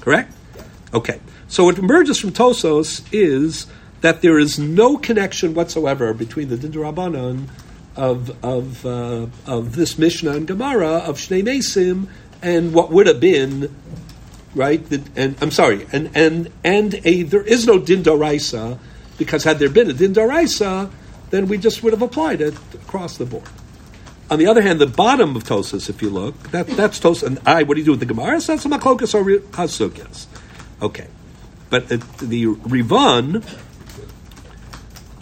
Correct? Yeah. Okay. So what emerges from Tosos is that there is no connection whatsoever between the Dindarabanan of of uh, of this Mishnah and Gemara of Shnei Mesim and what would have been right. The, and I'm sorry, and and and a there is no Dindoraisa because had there been a Dindoraisa, then we just would have applied it across the board. On the other hand, the bottom of Tosus, if you look, that, that's Tosus. And I, what do you do with the Gemara? That's a Maklokas or Hasukas. Okay. But it, the Rivan,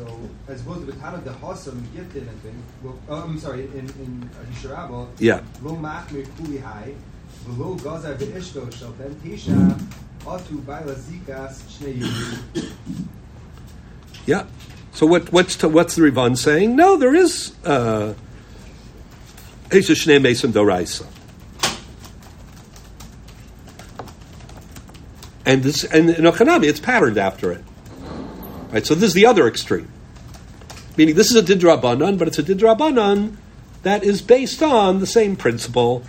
So, as opposed to the Tana the Hossam Gifted, I think, well, oh, I'm sorry, in, in Yisharabo, Yeah. Lo Machmir Kuli Hai, V'lo Gozar Ve'ishto Shel Ben Tisha, Atu Baila Zikas Shnei. Yeah. So what, what's to, what's the Rivan saying? No, there is uh, Esha Shnei Mesim Doraisa. And this and in Ochanami, it's patterned after it. Right, so this is the other extreme. Meaning this is a Didrabanan, but it's a Didrabanan that is based on the same principle,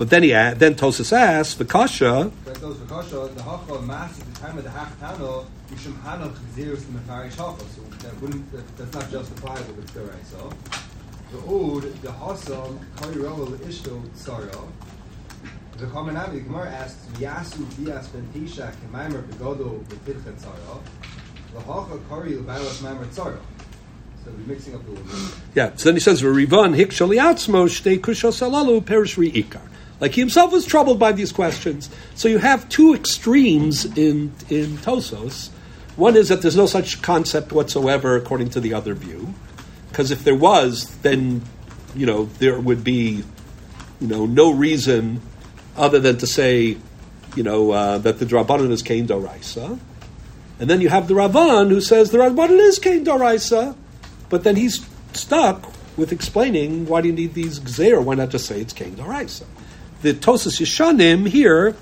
But then he add, then Tosis asks, Vikasha, That goes for Kasha, the Hacha mass at the time of the Hachtano, Mishum Hanach Xerus the Mefarish Hacha. So that wouldn't, that, that's not justifiable with the so. The Od, the Hasam, Ishto Tsara. The Kamenami, the Gemara asks, Yasu Dias Ben Tisha, Kemaimer Begodo Betilchet Tsara. So we're mixing up the yeah, so then he says, Rivan Hikshaliatzmo Shtei Kushosalalu Perish Ikar. Like he himself was troubled by these questions. So you have two extremes in, in Tosos. One is that there's no such concept whatsoever according to the other view. Because if there was, then, you know, there would be, you know, no reason other than to say, you know, uh, that the Drabanan is Kain Doraisa. And then you have the Ravan who says the Drabanan is Kain Doraisa, but then he's stuck with explaining why do you need these Gzer? Why not just say it's Kain Doraisa? The Tosas Yishanim here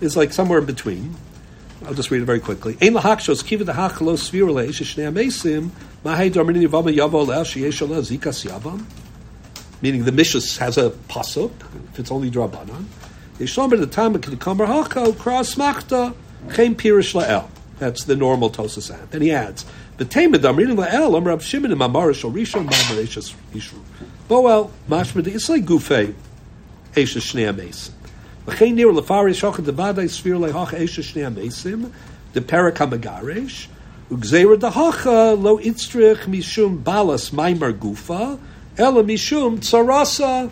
is like somewhere in between. I'll just read it very quickly. Ein lahakshos kiva dahach lo svir leish amesim mahei dormin yavama yavo le'el sheyesh zikas yavam. Meaning the Mishus has a pasuk, if it's only drabanan. Yishom ben the time of kamer hako cross machta chen pirish la'el. That's the normal Tosas ad. Then he adds, the Tamed Amrin la'el am Rav Shimon and Mamar shal Rishon Mamar Eishas Yishru. Boel mashma de Islay Gufei Eishas Shnei Amesim. V'chein nir lefarish hocha devadai svir lehocha Eishas Shnei Amesim de Perak HaMegaresh Ugzeira dahacha lo itzrich mishum balas maimar gufa ela mishum tsarasa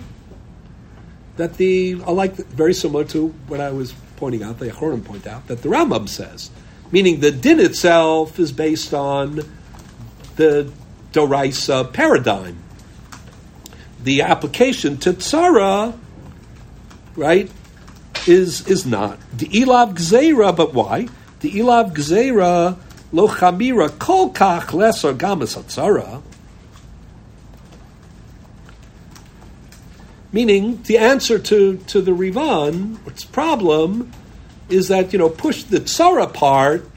that the I like very similar to what I was pointing out, the Achorim point out that the Rambam says, meaning the din itself is based on the Doraisa paradigm. The application to Tzara, right, is is not the Elav Gzeira, but why? The Elav Gzeira lo chamira kol kach lesser gamas Tzara. Meaning, the answer to, to the Rivan, its problem, is that, you know, push the Tsara part,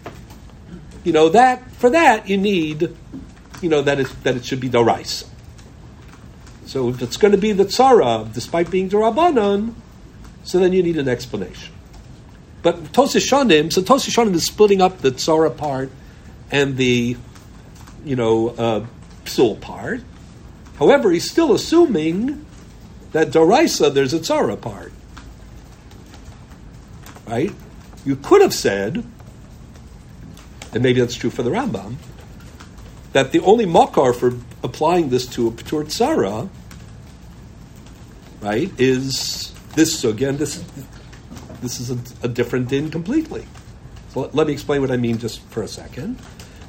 you know, that, for that you need, you know, that that it should be Doraisa. So if it's going to be the Tsara, despite being Darabanan, so then you need an explanation. But Tosishanim, so Tosishanim is splitting up the Tsara part and the, you know, uh, Psul part. However, he's still assuming that Doraisa, there's a Tzara part. Right? You could have said, and maybe that's true for the Rambam, that the only makar for applying this to a Patur Tzara, right, is this. So again, this, this is a, a different din completely. So let, let me explain what I mean just for a second.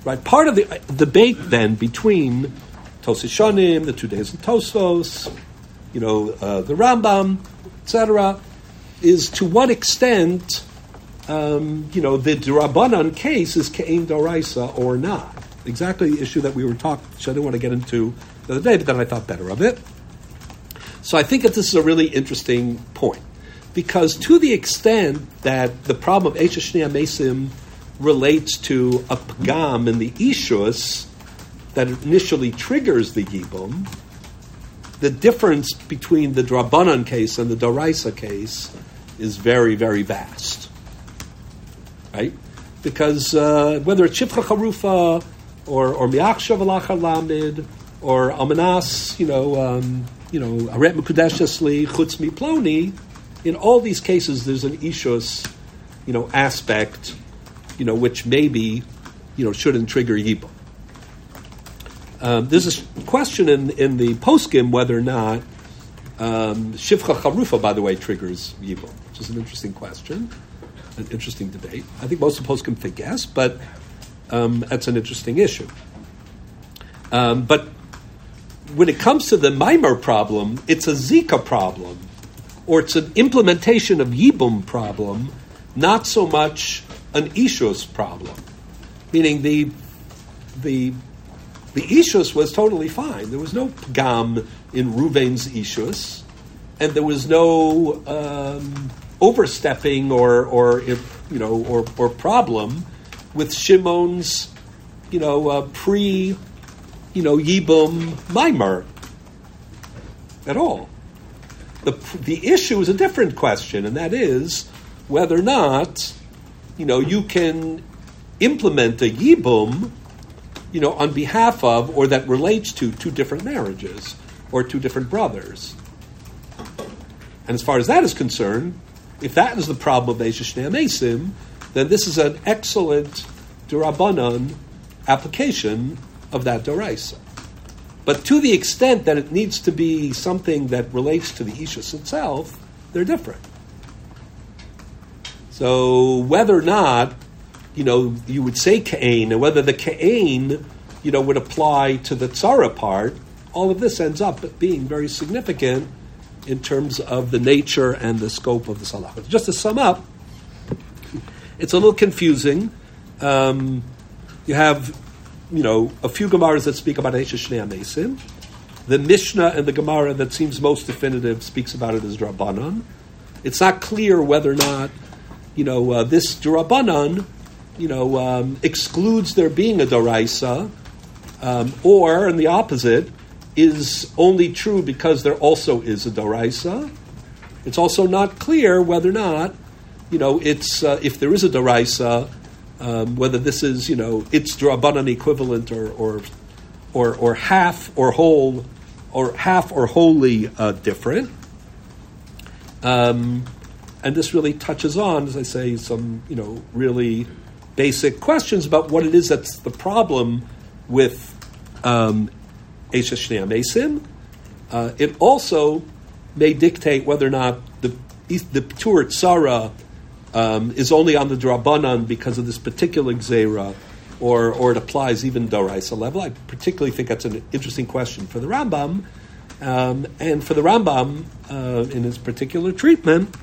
Right, part of the uh, debate then between Tosishanim, the two days of Tosfos, you know, uh, the Rambam, etc., is to what extent, um, you know, the Rabbanan case is Ke'im Doraisa or not. Exactly the issue that we were talking, which I didn't want to get into the other day, but then I thought better of it. So I think that this is a really interesting point. Because to the extent that the problem of Esha Shnei Mesim relates to a pagam in the Ishus that initially triggers the Yibum, the difference between the Drabanan case and the Doraisa case is very, very vast. Right? Because uh, whether it's Shifcha Charufa or, or Miakshav Lamid or Amanas, you know, um, you know, Aret Mekudeshesli, Chutz Miploni, in all these cases there's an Ishus, you know, aspect, you know, which maybe, you know, shouldn't trigger Yibum. Um, there's a question in, in the poskim whether or not um, Shifcha Charufa, by the way, triggers Yibum, which is an interesting question, an interesting debate. I think most of the poskim think yes, but um, that's an interesting issue. Um, but when it comes to the Maimer problem, it's a Zika problem, or it's an implementation of Yibum problem, not so much an Ishus problem. Meaning the the the Ishus was totally fine. There was no gam in Ruvain's Ishus, and there was no um, overstepping or, or you know, or, or problem with Shimon's, you know, uh, pre, you know, Yibum Maimar at all. the, the issue is a different question, and that is whether or not, you know, you can implement a yibum, you know, on behalf of or that relates to two different marriages or two different brothers. And as far as that is concerned, if that is the problem of Esha Mesim, then this is an excellent Durabanan application of that Doraisa. But to the extent that it needs to be something that relates to the Ishus itself, they're different. So whether or not, you know, you would say Ka'ain, and whether the Ka'ain, you know, would apply to the Tzara part, all of this ends up being very significant in terms of the nature and the scope of the Salah. Just to sum up, it's a little confusing. Um, you have you know, a few Gemaras that speak about Esha Shnei. The Mishnah and the Gemara that seems most definitive speaks about it as Drabanan. It's not clear whether or not, you know, uh, this Drabanan, you know, um, excludes there being a Daraisa, um, or, in the opposite, is only true because there also is a Daraisa. It's also not clear whether or not, you know, it's uh, if there is a Daraisa, um, whether this is you know its drabanan equivalent or, or or or half or whole or half or wholly uh, different. Um, and this really touches on, as I say, some you know really basic questions about what it is that's the problem with um. Uh, it also may dictate whether or not the the Tur Tzara um, is only on the drabanan because of this particular gzera, or or it applies even daraisa level. I particularly think that's an interesting question for the Rambam, um, and for the Rambam uh, in his particular treatment,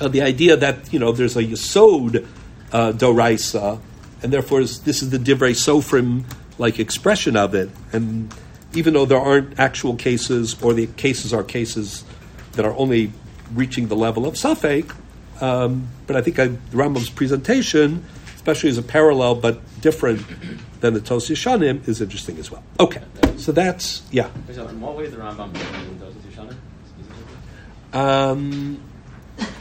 uh, the idea that you know there's a yesod uh, doraisa, and therefore this is the divrei sofrim like expression of it, and even though there aren't actual cases, or the cases are cases that are only reaching the level of safek, um, but I think I, Rambam's presentation, especially as a parallel but different than the Tos Yeshanim, is interesting as well. Okay, so that's yeah. In what way is the Rambam different than Tos Yeshanim? Um,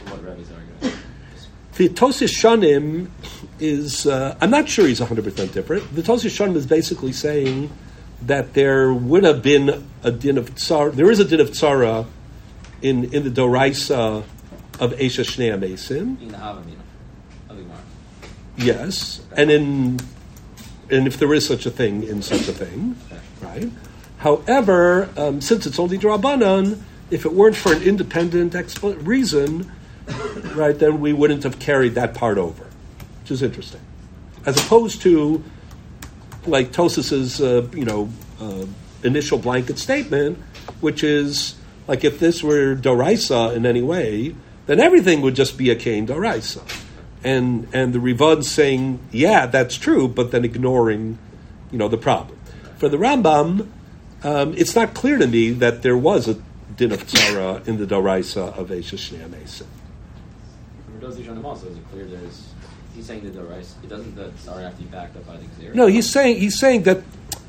what rabbis arguing? the Tos Yeshanim is uh, I'm not sure he's 100 percent different. The Tos Yeshanim is basically saying that there would have been a din of tsar. There is a din of tzara in in the Doraisa of Esha Shnei Amesim. Yes, and in and if there is such a thing in such a thing, right? However, um, since it's only drabanan, if it weren't for an independent expl- reason, right, then we wouldn't have carried that part over, which is interesting, as opposed to like Tosis's, uh, you know, uh, initial blanket statement, which is like if this were doraisa in any way, then everything would just be a Kain Doraisa. And, and the Rivad saying, yeah, that's true, but then ignoring, you know, the problem. For the Rambam, um, it's not clear to me that there was a din of tzara in the Doraisa of Esha Shnei Amesim. For those Rishonim also, is it clear there's, he's saying that the Doraisa, it doesn't the tzara have to be backed up by the Xer? No, he's saying, he's saying that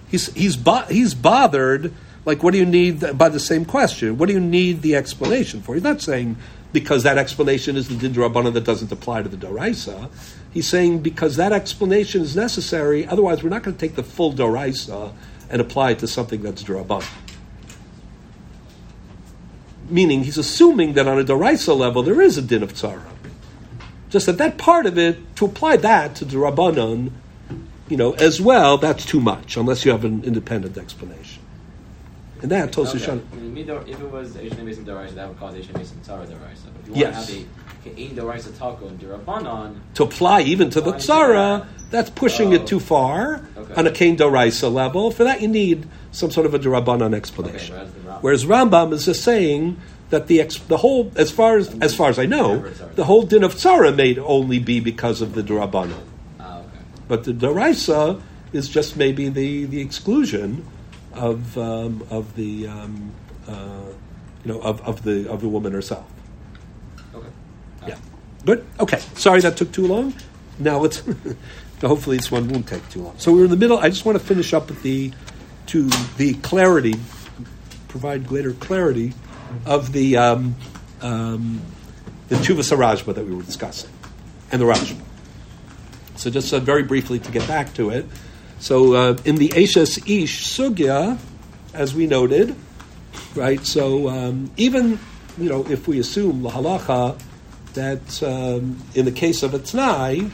he's, he's, bo- he's bothered, like, what do you need, by the same question, what do you need the explanation for? He's not saying because that explanation is the Dindrabana that doesn't apply to the Doraisa. He's saying because that explanation is necessary, otherwise we're not going to take the full Doraisa and apply it to something that's Drabana. Meaning he's assuming that on a Doraisa level there is a din of Tzara. Just that that part of it, to apply that to the Rabbanon, you know, as well, that's too much, unless you have an independent explanation. And that Tosu okay. If it was Eishne Daraisa, that would cause Eishne Mason Tzara Daraisa. But if you yes. want to have a Ke'in Daraisa Taco and Durabanan. To apply even to the Tzara, that's pushing oh. it too far okay. on a Ke'in Daraisa level. For that, you need some sort of a Durabanan explanation. Okay, whereas, Rambam is just saying that the ex- the whole, as far as as far as I know, the whole din of tzara may only be because of the durabanan. Ah, okay. But the daraisa is just maybe the the exclusion of um, of the um, uh, you know of, of the of the woman herself. Okay. Yeah. Good. Okay. Sorry that took too long. Now let's. hopefully this one won't take too long. So we're in the middle. I just want to finish up with the to the clarity, provide greater clarity of the um, um, the Chuvas Rashba that we were discussing, and the Rashba. So just uh, very briefly to get back to it. So uh, in the Eshes Ish Sugya, as we noted, right? So um, even you know if we assume la halacha that um, in the case of a tnai,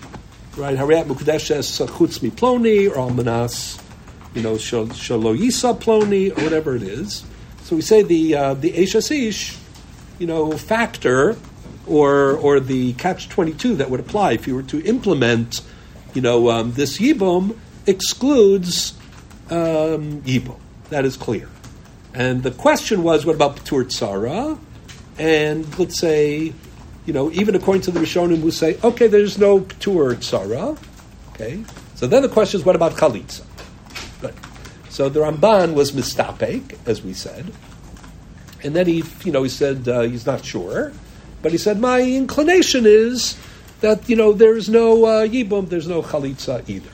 right, hariat mukdeshes chutz ploni or almanas, you know, shalo ploni or whatever it is. So we say the uh, the ish, you know, factor or or the catch twenty two that would apply if you were to implement, you know, um, this yibum excludes um, yibum. That is clear. And the question was, what about Patur Tzara? And let's say, you know, even according to the Rishonim who say, okay, there's no Patur Tzara. Okay. So then the question is, what about Chalitza? So the Ramban was mistapek, as we said. And then he, you know, he said uh, he's not sure. But he said, my inclination is that, you know, there's no uh, Yibum, there's no Chalitza either.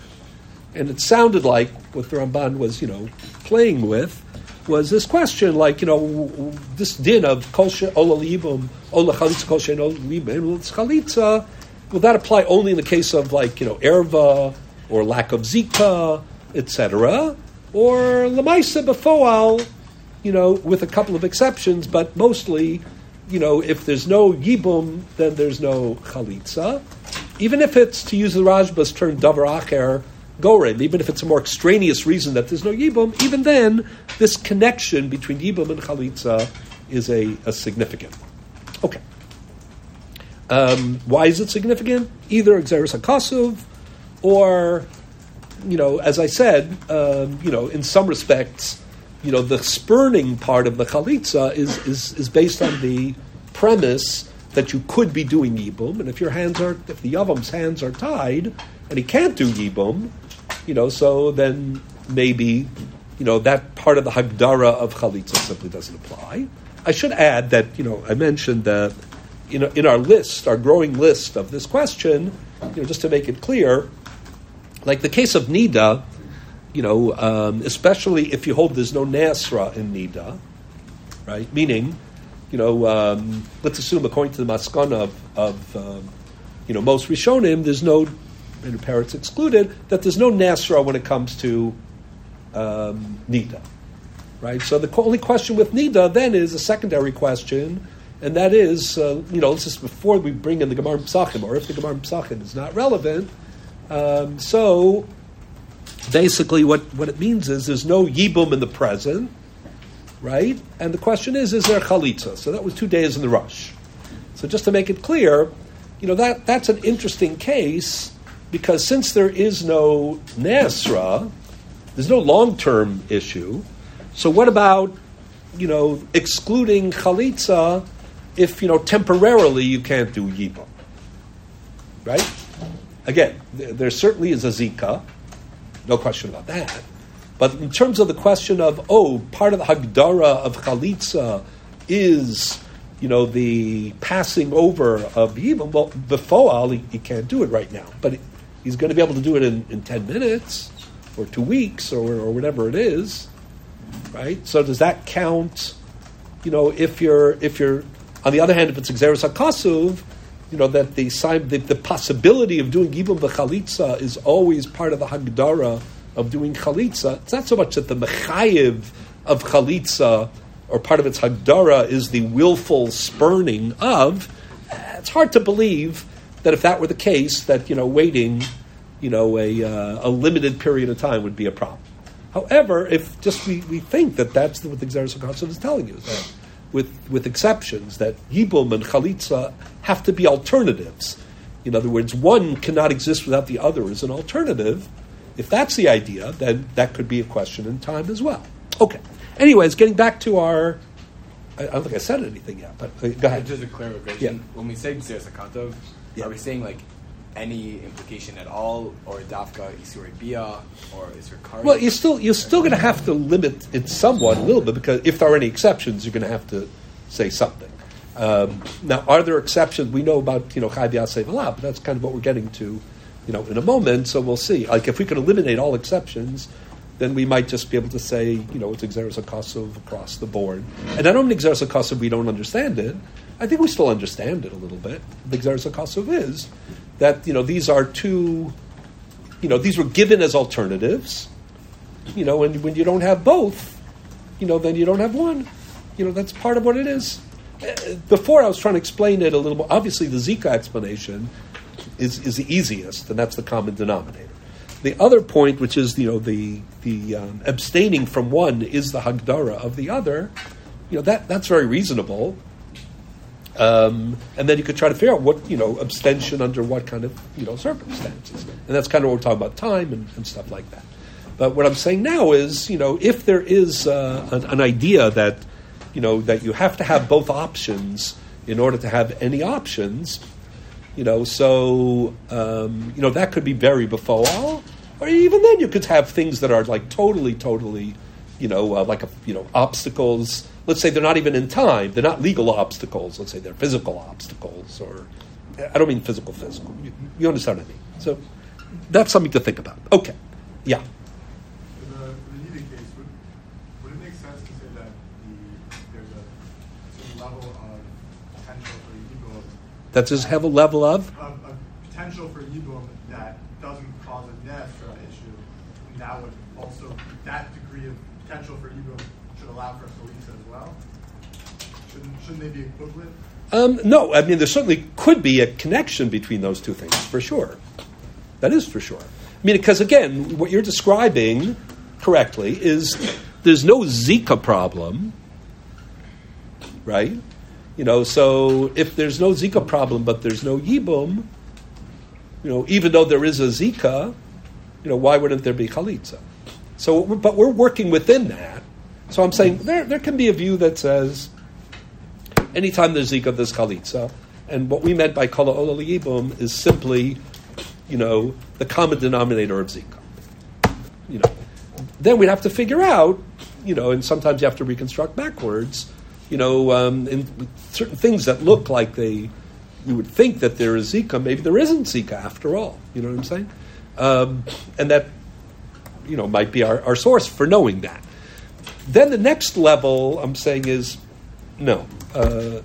And it sounded like what the Ramban was, you know, playing with was this question, like you know, this din of kol ola libum ola chalitza kol she'en libum chalitza. Will that apply only in the case of like you know erva or lack of zika, etc., or lemaisa befoal, you know, with a couple of exceptions, but mostly, you know, if there's no yibum, then there's no chalitza. Even if it's to use the Rashba's term davar acher Goren, even if it's a more extraneous reason that there's no Yibum, even then, this connection between Yibum and Chalitza is a, a significant. Okay. Um, why is it significant? Either Gzeiras HaKasuv, or, you know, as I said, um, you know, in some respects, you know, the spurning part of the Chalitza is, is, is based on the premise that you could be doing Yibum, and if your hands are, if the Yavam's hands are tied, and he can't do Yibum, you know, so then maybe, you know, that part of the Hagdara of Chalitza simply doesn't apply. I should add that, you know, I mentioned that you know, in our list, our growing list of this question, you know, just to make it clear, like the case of Nida, you know, um, especially if you hold there's no Nasra in Nida, right? Meaning, you know, um, let's assume according to the Maskana of, of um, you know, most Rishonim, there's no and parents excluded, that there's no Nasra when it comes to um, Nida. Right? So the only question with Nida then is a secondary question, and that is, uh, you know, this is before we bring in the Gemara Psachim, or if the Gemara Psachim is not relevant. Um, so basically, what, what it means is there's no Yibum in the present, right? And the question is, is there Chalitza? So that was two days in the rush. So just to make it clear, you know, that, that's an interesting case because since there is no Nasra, there's no long term issue. So what about, you know, excluding Chalitza if, you know, temporarily you can't do Yibam? Right? Again, there certainly is a Zika, no question about that. But in terms of the question of, oh, part of the Hagdara of Chalitza is you know, the passing over of Yibam, well, before he, he can't do it right now. But he's going to be able to do it in, in 10 minutes or two weeks or, or whatever it is, right? So does that count? You know, if you're if you're on the other hand, if it's exeris hakasuv, you know that the, the, the possibility of doing ibum b'chalitza is always part of the hagdara of doing chalitza. It's not so much that the mechayiv of chalitza or part of its hagdara is the willful spurning of. It's hard to believe that if that were the case, that you know waiting, you know, a, uh, a limited period of time would be a problem. However, if just we, we think that that's what the Xeris Council is telling you, that with with exceptions, that Yibum and Chalitza have to be alternatives. In other words, one cannot exist without the other as an alternative. If that's the idea, then that could be a question in time as well. Okay. Anyways, getting back to our I, don't think I said anything yet, but uh, go ahead. Just a clarification. Yeah. When we say Sakatov, yeah. Are we saying like any implication at all, or dafka isuri bia, or isur kari? Well, you're still you're still going to have to limit it somewhat a little bit because if there are any exceptions, you're going to have to say something. Um, now, are there exceptions? We know about you know chayv yasev but that's kind of what we're getting to, you know, in a moment. So we'll see. Like if we could eliminate all exceptions, then we might just be able to say, you know, it's Gzeiras Akasov across the board. And I don't mean Gzeiras Akasov we don't understand it. I think we still understand it a little bit. The Akasov is that, you know, these are two, you know, these were given as alternatives. You know, and when you don't have both, you know, then you don't have one. You know, that's part of what it is. Uh, Before I was trying to explain it a little more. Obviously, the Zika explanation is, is the easiest, and that's the common denominator. The other point, which is you know the the um, abstaining from one is the hagdara of the other, you know that that's very reasonable. Um, and then you could try to figure out what you know abstention under what kind of you know circumstances, and that's kind of what we're talking about time and, and stuff like that. But what I'm saying now is, you know, if there is uh, an, an idea that you know that you have to have both options in order to have any options, you know, so um, you know that could be very befoal, or even then you could have things that are like totally, totally, you know, uh, like a, you know obstacles. Let's say they're not even in time; they're not legal obstacles. Let's say they're physical obstacles, or I don't mean physical, physical. You, you understand what I mean? So that's something to think about. Okay, yeah. For the, for the Yiddish case, would, would it make sense to say that the, there's a certain level of potential for Yibum, That's just have a level of. of, of potential for Yibum that doesn't cause a Nesra issue, and that would also, that degree of potential for Yibum should allow for Chalitza as well? Um, no, I mean there certainly could be a connection between those two things for sure. That is for sure. I mean, because again, what you're describing correctly is there's no Zika problem, right? You know, so if there's no Zika problem, but there's no Yibum, you know, even though there is a Zika, you know, why wouldn't there be Chalitza? So, but we're working within that. So I'm saying there, there can be a view that says anytime there's Zika, there's Chalitza. And what we meant by Kala Ola Yibum is simply, you know, the common denominator of Zika. You know, then we'd have to figure out, you know, and sometimes you have to reconstruct backwards, you know, um, in certain things that look like they, you would think that there is Zika, maybe there isn't Zika after all. You know what I'm saying? Um, and that, you know, might be our, our source for knowing that. Then the next level I'm saying is no. Uh,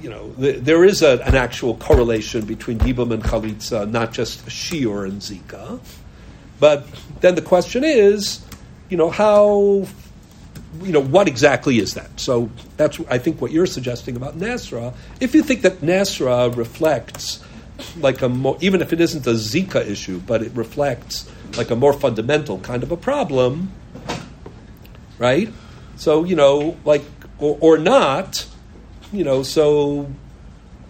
you know, th- there is a, an actual correlation between Yibum and Chalitza, not just Shiur and Zika. But then the question is, you know, how, you know, what exactly is that? So that's, I think, what you're suggesting about Nasra. If you think that Nasra reflects like a more, even if it isn't a Zika issue, but it reflects like a more fundamental kind of a problem, right? So you know, like or, or not, you know, so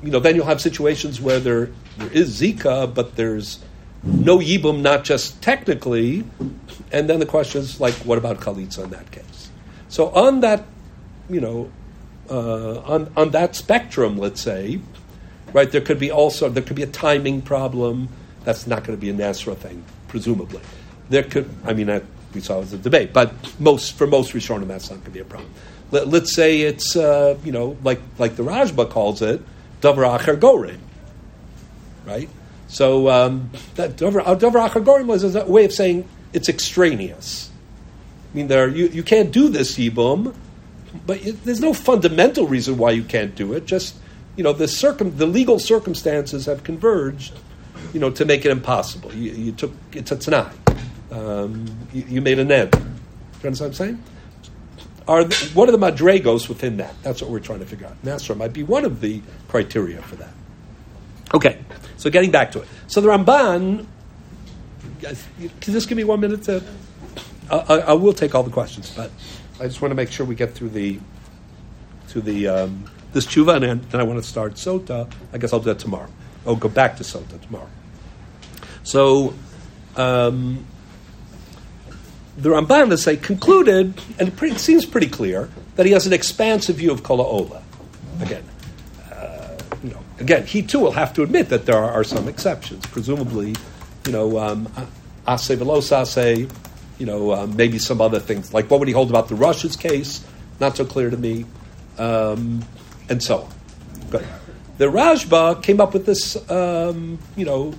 you know, then you'll have situations where there there is Zika, but there's no Yibum, not just technically, and then the question is like, what about Chalitza in that case? So on that, you know, uh, on on that spectrum, let's say, right, there could be also there could be a timing problem. That's not going to be a Nasra thing, presumably. There could, I mean, that we saw it as a debate, but most for most Rishonim, that's not going to be a problem. Let, us say it's uh, you know like like the Rashba calls it, davar acher gorim, right? So um, that davar uh, acher gorim is a way of saying it's extraneous. I mean, there you, you can't do this yibum, but it, there's no fundamental reason why you can't do it. Just you know the circum the legal circumstances have converged, you know, to make it impossible. You, you took it's a tanai. Um, you, you made an end. Do you understand what I'm saying? Are the, what are the madregos within that? That's what we're trying to figure out. Nasra might be one of the criteria for that. Okay, so getting back to it. So the Ramban, guys, can this give me one minute to? I, I, I will take all the questions, but I just want to make sure we get through the to the um, this tshuva, and then, I want to start sota. I guess I'll do that tomorrow. I'll go back to sota tomorrow. So. Um, the Ramban, let's say, concluded, and it, pretty, seems pretty clear, that he has an expansive view of Kala Ola. Again, uh, you know, again, he too will have to admit that there are, are some exceptions. Presumably, you know, um, Ase Velosase, you know, um, maybe some other things. Like what would he hold about the Russia's case? Not so clear to me, um, and so on. Good. The Rashba came up with this, um, you know,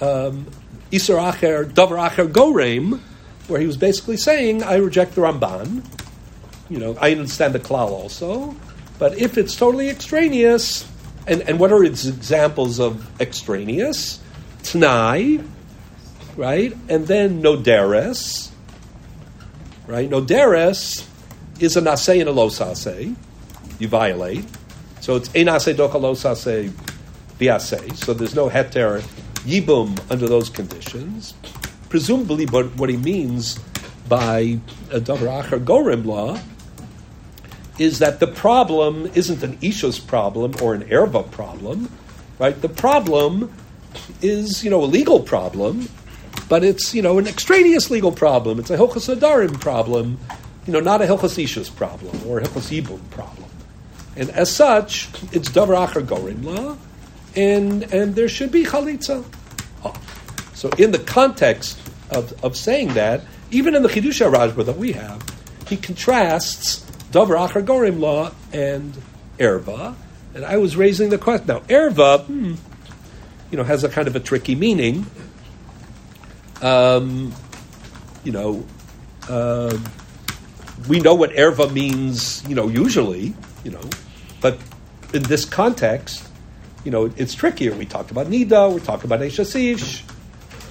um, Isar Acher, Davar Acher Gorem, where he was basically saying, I reject the Ramban. You know, I understand the klal also, but if it's totally extraneous, and, and what are its examples of extraneous? Tnai, right? And then noderes, right? Noderes is a naseh and a losase. You violate. So it's enase doka losase biase. So there's no heter yibum under those conditions. Presumably, but what he means by davar acher gorim law is that the problem isn't an ishus problem or an erva problem, right? The problem is, you know, a legal problem, but it's, you know, an extraneous legal problem. It's a hilchas adarim problem, you know, not a hilchas ishus problem or a hilchas ibum problem. And as such, it's davar acher gorim law, and and there should be chalitza. So in the context of, of saying that, even in the Chidusha Rashba that we have, he contrasts Davar Achar Gorim law and Erva. And I was raising the question. Now, Erva, hmm, you know, has a kind of a tricky meaning. Um, you know, uh, we know what Erva means, you know, usually, you know, but in this context, you know, it's trickier. We talked about Nida, we talked about Eshes Ish,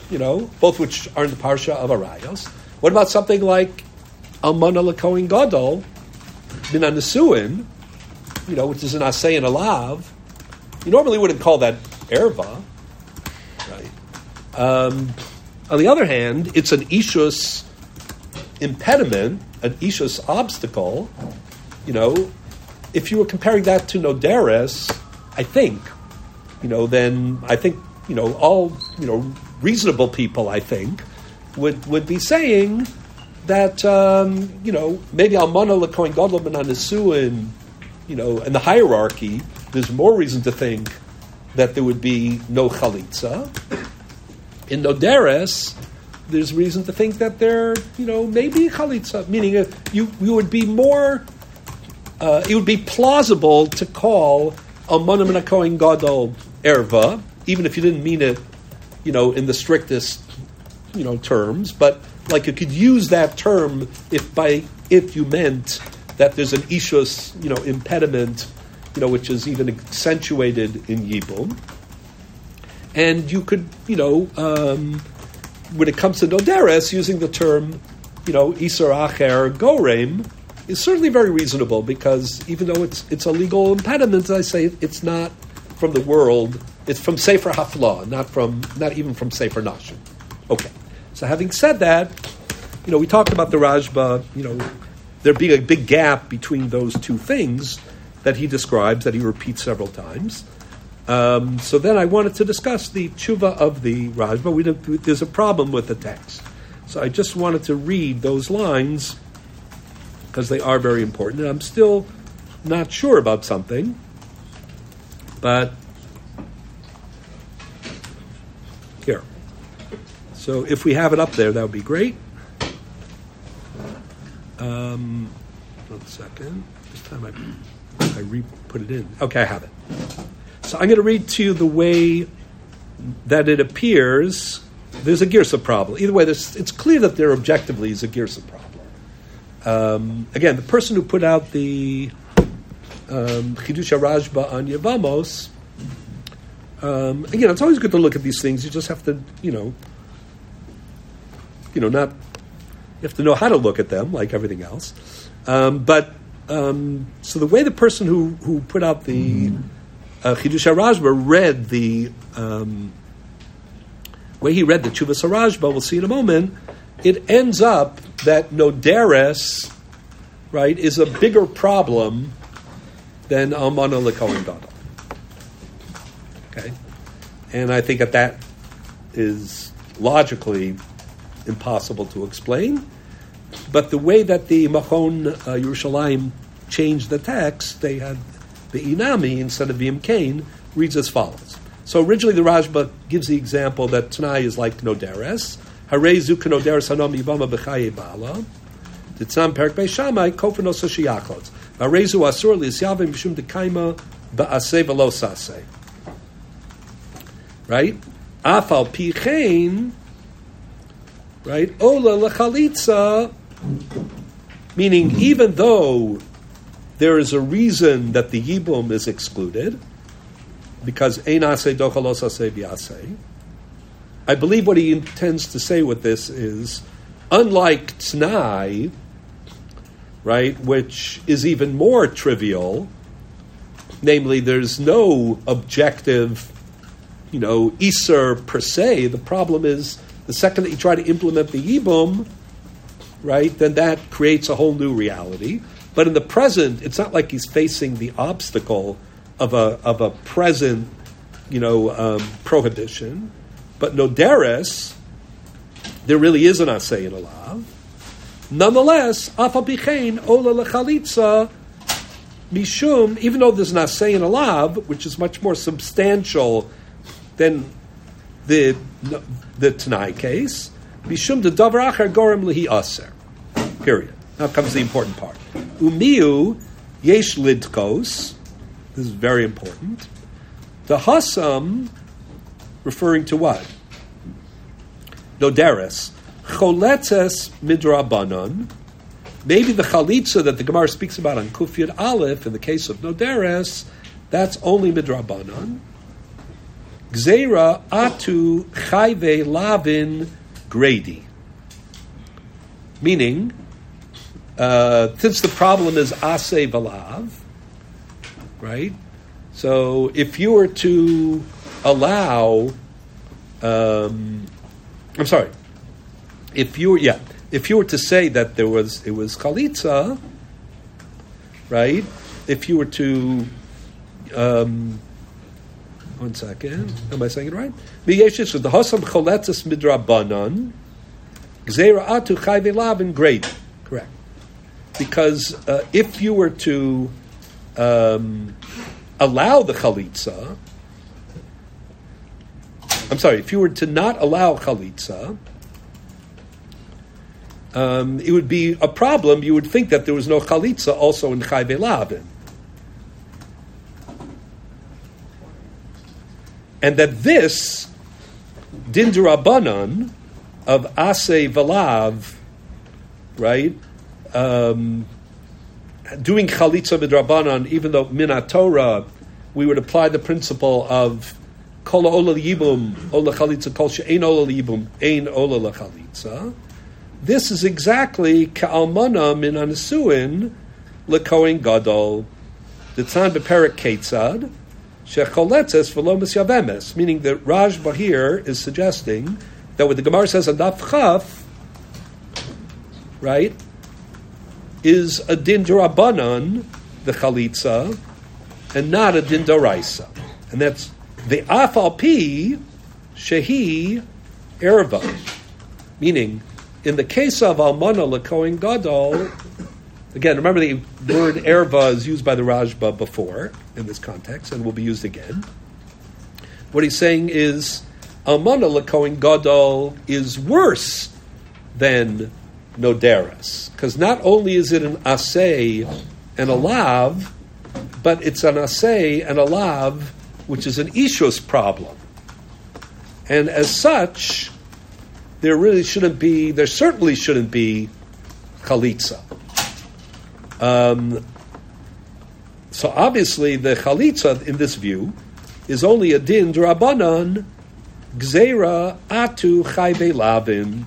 you know, both which are in the parsha of Arayos. What about something like Almana Lakoin Gadol, Min Nesuin, you know, which is an Asay and a Lav? You normally wouldn't call that Erva, right? Um, on the other hand, it's an Ishus impediment, an Ishus obstacle. You know, if you were comparing that to Noderes, I think, you know, then I think, you know, all, you know, reasonable people, I think, would, would be saying that, um, you know, maybe Almana Lekoin Godlam and Anisuin, you know, and the hierarchy, there's more reason to think that there would be no chalitza. In Noderes, there's reason to think that there, you know, maybe chalitza, meaning you, you would be more, uh, it would be plausible to call Almana Menakoin Gadol erva, even if you didn't mean it you know, in the strictest, you know, terms, but like you could use that term if by if you meant that there's an ishus, you know, impediment, you know, which is even accentuated in Yibum. And you could, you know, um, when it comes to Noderes, using the term, you know, Isar Acher Gorem is certainly very reasonable because even though it's it's a legal impediment, I say, it's not from the world it's from Sefer Hafla, not from not even from Sefer Nashim. Okay. So having said that, you know, we talked about the Rashba, you know, there being a big gap between those two things that he describes, that he repeats several times. Um, so then I wanted to discuss the tshuva of the Rashba. We there's a problem with the text. So I just wanted to read those lines because they are very important. And I'm still not sure about something, but Here. So if we have it up there, that would be great. Um, one second. This time I, I re put it in. Okay, I have it. So I'm going to read to you the way that it appears. There's a Girsa problem. Either way, it's clear that there objectively is a Girsa problem. Um, again, the person who put out the um, Chidusha Rashba on Yavamos um, again, it's always good to look at these things. You just have to, you know, you know, not you have to know how to look at them, like everything else. Um, but um, so the way the person who who put out the uh, Chidush Rashba read the um, way he read the Chuvas Rashba, we'll see in a moment. It ends up that Noderes, right, is a bigger problem than Almana Lekohen Gadol. Okay, and I think that that is logically impossible to explain. But the way that the Machon uh, Yerushalayim changed the text, they had the Inami instead of Vim Kain reads as follows. So originally the Rashba gives the example that Tanai is like Noderes. Hare Zuka Noderes Hanam B'chaye Bala. Titzam Perik Beishamai Kofanos. Harezu Asur Lisyavim Mishum Dekaima Ba'aseh V'lo Saseh right? Afal pichein, right? Ola lechalitza, meaning even though there is a reason that the yibum is excluded, because einase dochalosase biase. I believe what he intends to say with this is, unlike tnai, right, which is even more trivial, namely, there's no objective, you know, iser per se. The problem is the second that you try to implement the yibum, right, then that creates a whole new reality. But in the present, it's not like he's facing the obstacle of a of a present, you know, um, prohibition. But noderes, there really is an asay in a lav. Nonetheless, afabichein ola lechalitza mishum. Even though there's an asay in a lav, which is much more substantial than the the Tanai case, mishum the davar acher gorem lihi aser. Period. Now comes the important part. Umiu yesh lidkos. This is very important. The hasam, referring to what? Noderes. Choletzes midrabanan. Maybe the chalitza that the Gemara speaks about on Kufyat Aleph, in the case of Noderes, that's only midrabanan. Gzeira atu chayve lavin grady. Meaning, uh, since the problem is ase valav, right? So if you were to allow, um, I'm sorry, if you were, yeah, if you were to say that there was it was chalitza, right? If you were to, um, one second, am I saying it right? The hasam chaletzas midrabanan, gzeira atu chayve lavin great, correct? Because uh, if you were to um, allow the chalitza, I'm sorry, if you were to not allow chalitza, um, it would be a problem. You would think that there was no chalitza also in chayve lavin. And that this dindurabanan of ase valav, right, um, doing chalitza midrabanan, even though minat Torah, we would apply the principle of kol ola yibum, ola chalitza, kol ola yibum, ein ola chalitza. This is exactly ka'almana min anasuin lekoin gadol. The tzan beperik ketzad, shecholetzes v'lo misyavemes, meaning that Raj Bahir is suggesting that what the Gemara says on Daf Chaf, right, is a din durabanan, the chalitza, and not a din doraisa. And that's the afal pi shehi erva. Meaning, in the case of almana lekoin gadol, again, remember the word erva is used by the Rashba before in this context and will be used again. What he's saying is almana lekoin gadol is worse than noderes. Because not only is it an asay and a lav, but it's an asay and a lav, which is an ishus problem. And as such, there really shouldn't be, there certainly shouldn't be chalitza. Um, so obviously, the chalitza in this view is only a din drabanan gzera atu chayve lavin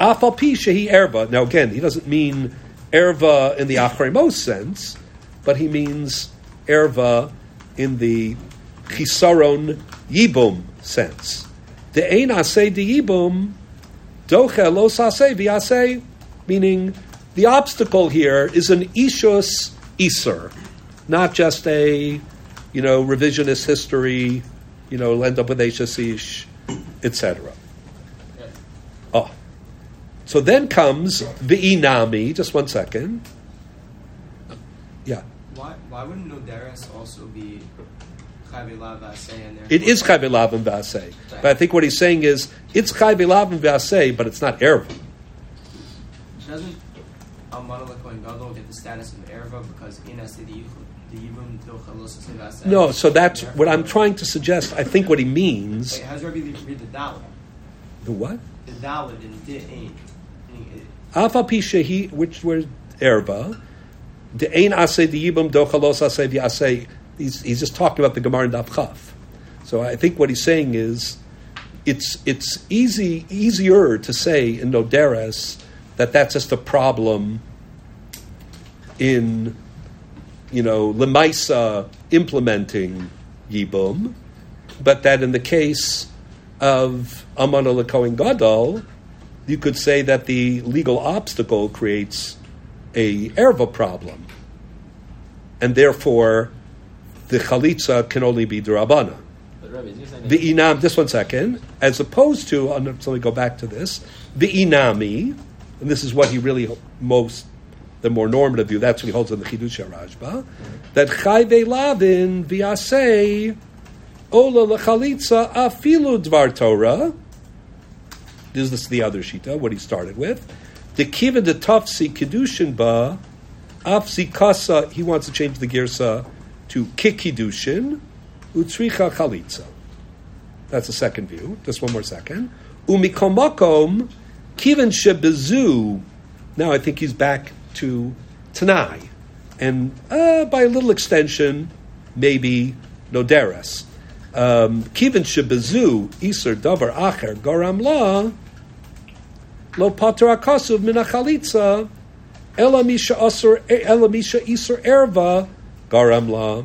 Afal pi shehi erva. Now again, he doesn't mean erva in the achremos sense, but he means erva in the chisaron yibum sense. The ein asay de yibum doche lo sase viase, meaning the obstacle here is an ishus iser, not just a you know revisionist history, you know, end up with ish, etc. Oh. Ah. So then comes Vi'inami, just one second. Yeah. Why, why wouldn't Noderis also be Chayvilav Vasei in there? It is Chayvilav and Vasei. But I think what he's saying is it's Chayvilav and Vasei, but it's not Erva. Doesn't Almana Lekoin Gadol get the status of Erva because in Asidi the Yibum Dochalos Vasei? No, so that's what I'm trying to suggest. I think what he means. Wait, how's Rabbi read the Dalit? The what? The Dalit and Di Ain. Afa pishehi, which were erva. The ain asay the yibum dochalos asay v'asay. He's he's just talking about the Gemara and Daf. So I think what he's saying is, it's it's easy easier to say in Noderes that that's just a problem in you know lemaisa implementing yibum, but that in the case of amana lekoin gadol, you could say that the legal obstacle creates a erva problem, and therefore the chalitza can only be derabana. But Rabbi, is he saying that- The inam, just one second, as opposed to, let me go back to this, the inami, and this is what he really most, the more normative view, that's what he holds in the Chidush Rashba, that chayve lavin v'asei ola lechalitza afilu dvar Torah, this is the other shita, what he started with, the kiva de tafsi kedushin ba, afsi kasa, he wants to change the girsa to kikidushin, utzricha chalitza. That's the second view. Just one more second. Umikomakom kivan shebezu. Now I think he's back to Tanai, and uh, by a little extension, maybe Noderes. Um, kivan shebezu iser davar acher garam la lo pater akasuv min achalitza ela misha asur ela misha iser erva garam la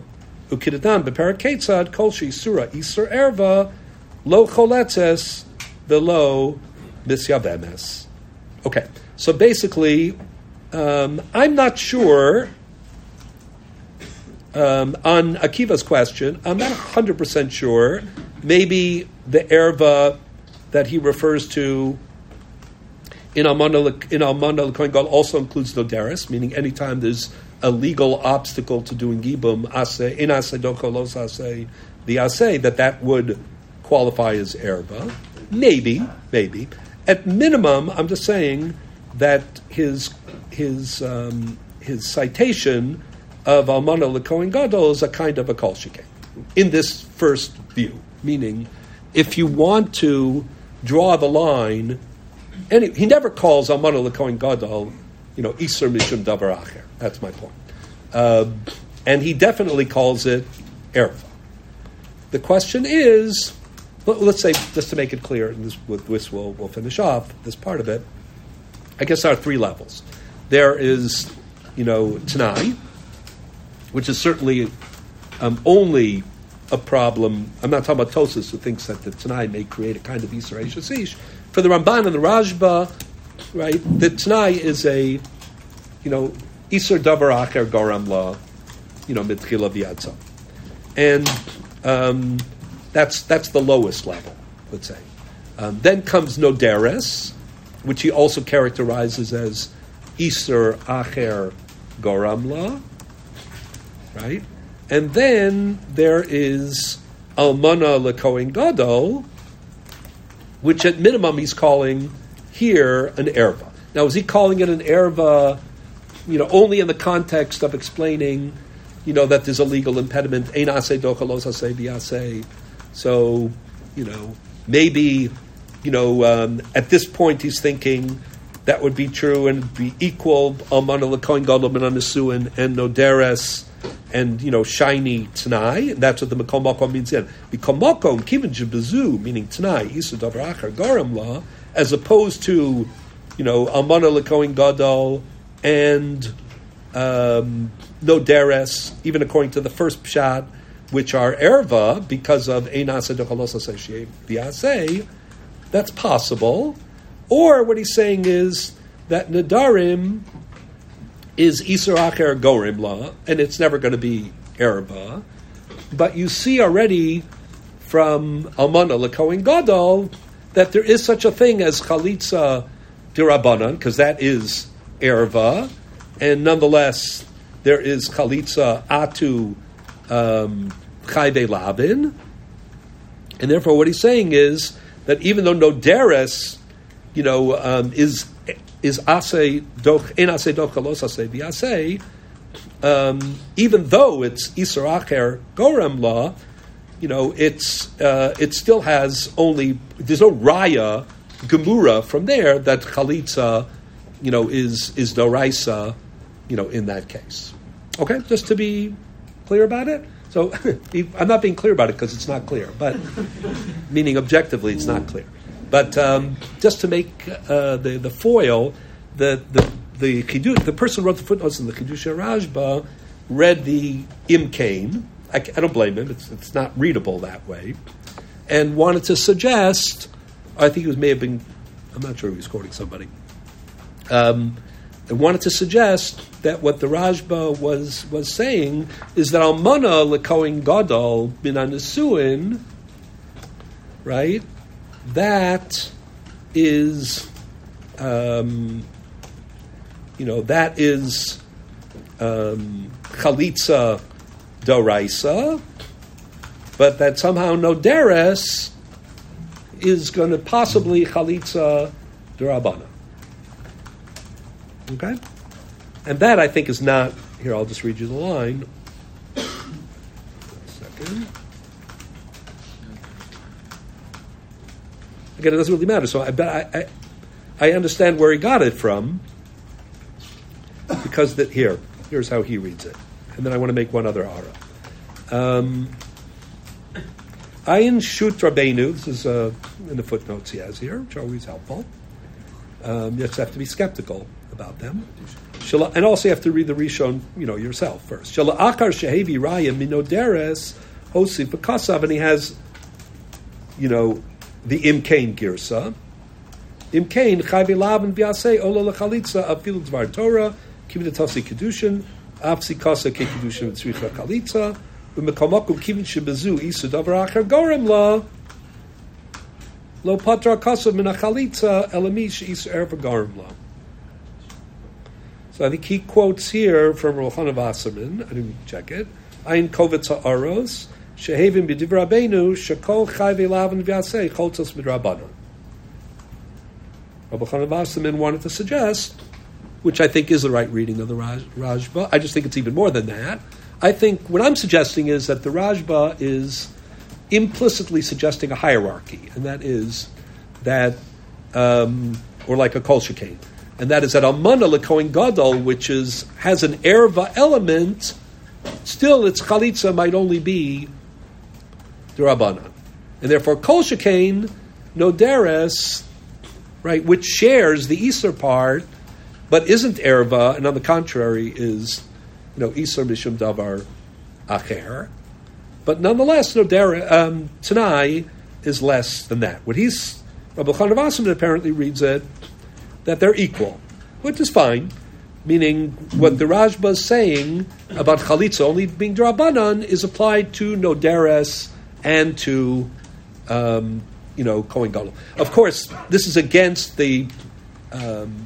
ukidadan beperiketzad kolshi sura iser erva lo choletzes below misyabemes. Okay, so basically, um, I'm not sure um, on Akiva's question. I'm not 100 percent sure. Maybe the erva that he refers to in Almana in Almana Kohen also includes noderis, meaning anytime there's a legal obstacle to doing yibum ase in ase doko los ase the ase that that would qualify as erva. Maybe, maybe. At minimum, I'm just saying that his his um, his citation of Almana Lekohen Gadol is a kind of a kol shikeh in this first view. Meaning, if you want to draw the line, any, he never calls Almana Lekohen Gadol, you know, Isser Mishum Davar Acher. That's my point. Uh, and he definitely calls it erva. The question is, let- let's say, just to make it clear, and this, with this we'll, we'll finish off this part of it. I guess there are three levels. There is, you know, Tanai, which is certainly um, only a problem. I'm not talking about Tosis, who thinks that the Tanai may create a kind of Yisrael. For the Ramban and the Rashba, right, the Tanai is a, you know, Isur Davar Acher Goram La, you know, Mitchila V'yatza. And um, that's, that's the lowest level, let's say. Um, then comes Noderes, which he also characterizes as Isur Acher Goramla, right? And then there is Almana Lekohen Gadol, which at minimum he's calling here an erva. Now, is he calling it an erva, you know, only in the context of explaining, you know, that there's a legal impediment. So, you know, maybe, you know, um, at this point he's thinking that would be true and be equal almana lekoin gadol ben anisuin and noderes and you know shiny tanai. And that's what the makom makom means. In makom kivin jebezu meaning tanai isu davar achar garam la as opposed to you know almana lekoin gadol and um, noderes even according to the first pshat which are erva because of einasa biase. That's possible. Or what he's saying is that Nadarim is Isur Acher Gorim law, and it's never going to be Erba. But you see already from Almana Lekohen Gadol that there is such a thing as Chalitza Dirabanan, because that is Erva, and nonetheless there is Chalitza Atu um, Chayve Labin. And therefore, what he's saying is that even though Noderes, you know, um, is is ase doch in ase doch kalos ase biase, um, even though it's iser acher gorem law, you know, it's uh, it still has only there's no raya gemura from there that chalitza, you know, is is doraisa, you know, in that case. Okay, just to be clear about it. So I'm not being clear about it because it's not clear, but meaning objectively, it's not clear. But um, just to make uh, the the foil, the the the, the person who wrote the footnotes in the Chidush Rashba read the Imkain. I, I don't blame him; it's, it's not readable that way, and wanted to suggest. I think he was may have been. I'm not sure he was quoting somebody. Um, and wanted to suggest that what the Rashba was was saying is that Almana lekoin gadol bin anisuin, right? That is, um, you know, that is um, chalitza doraisa, but that somehow no noderes is going to possibly chalitza derabana. Okay? And that, I think, is not. Here, I'll just read you the line. Second. Again, it doesn't really matter. So I bet I, I, I understand where he got it from. Because that here, here's how he reads it, and then I want to make one other ara. Um, Ayin Shut Rabbeinu. This is uh, in the footnotes he has here, which are always helpful. Um, you just have to be skeptical about them. And also you have to read the Rishon, you know, yourself first. Shala akar shehevi raya minoderes hosi v'kasav, and he has, you know, the imkain girsa. Imkain chayvi and v'yasei ola lechalitza afilu dvar Torah kivin tasi kedushin afsi kasa ke kedushin v'tzricha chalitza v'mekomokum kivin shebezu isu davar achar gorem la lo patra kasav min achalitza elamish isu erva gorem la. So I think he quotes here from Rochana Wasserman. I didn't check it. Ein kovitz ha'aros shehevim b'div rabbeinu shekol chai v'elavan v'yasei choltos midrabanan. Rabbi Chanan Wasserman wanted to suggest, which I think is the right reading of the Raj, Rashba. I just think it's even more than that. I think what I'm suggesting is that the Rashba is implicitly suggesting a hierarchy, and that is that, um, or like a kol shekain, and that is that almana lekoin gadol, which is has an erva element, still its chalitza might only be derabanan, and therefore kol shekain noderes, right, which shares the iser part, but isn't erva, and on the contrary is, you know, iser mishum davar acher, but nonetheless, nodere um, tanai is less than that. What he's Rabbi Chanavasam apparently reads it that they're equal, which is fine. Meaning, what the Rashba is saying about chalitza only being drabanan is applied to noderes and to, um, you know, kohen gadol. Of course, this is against the um,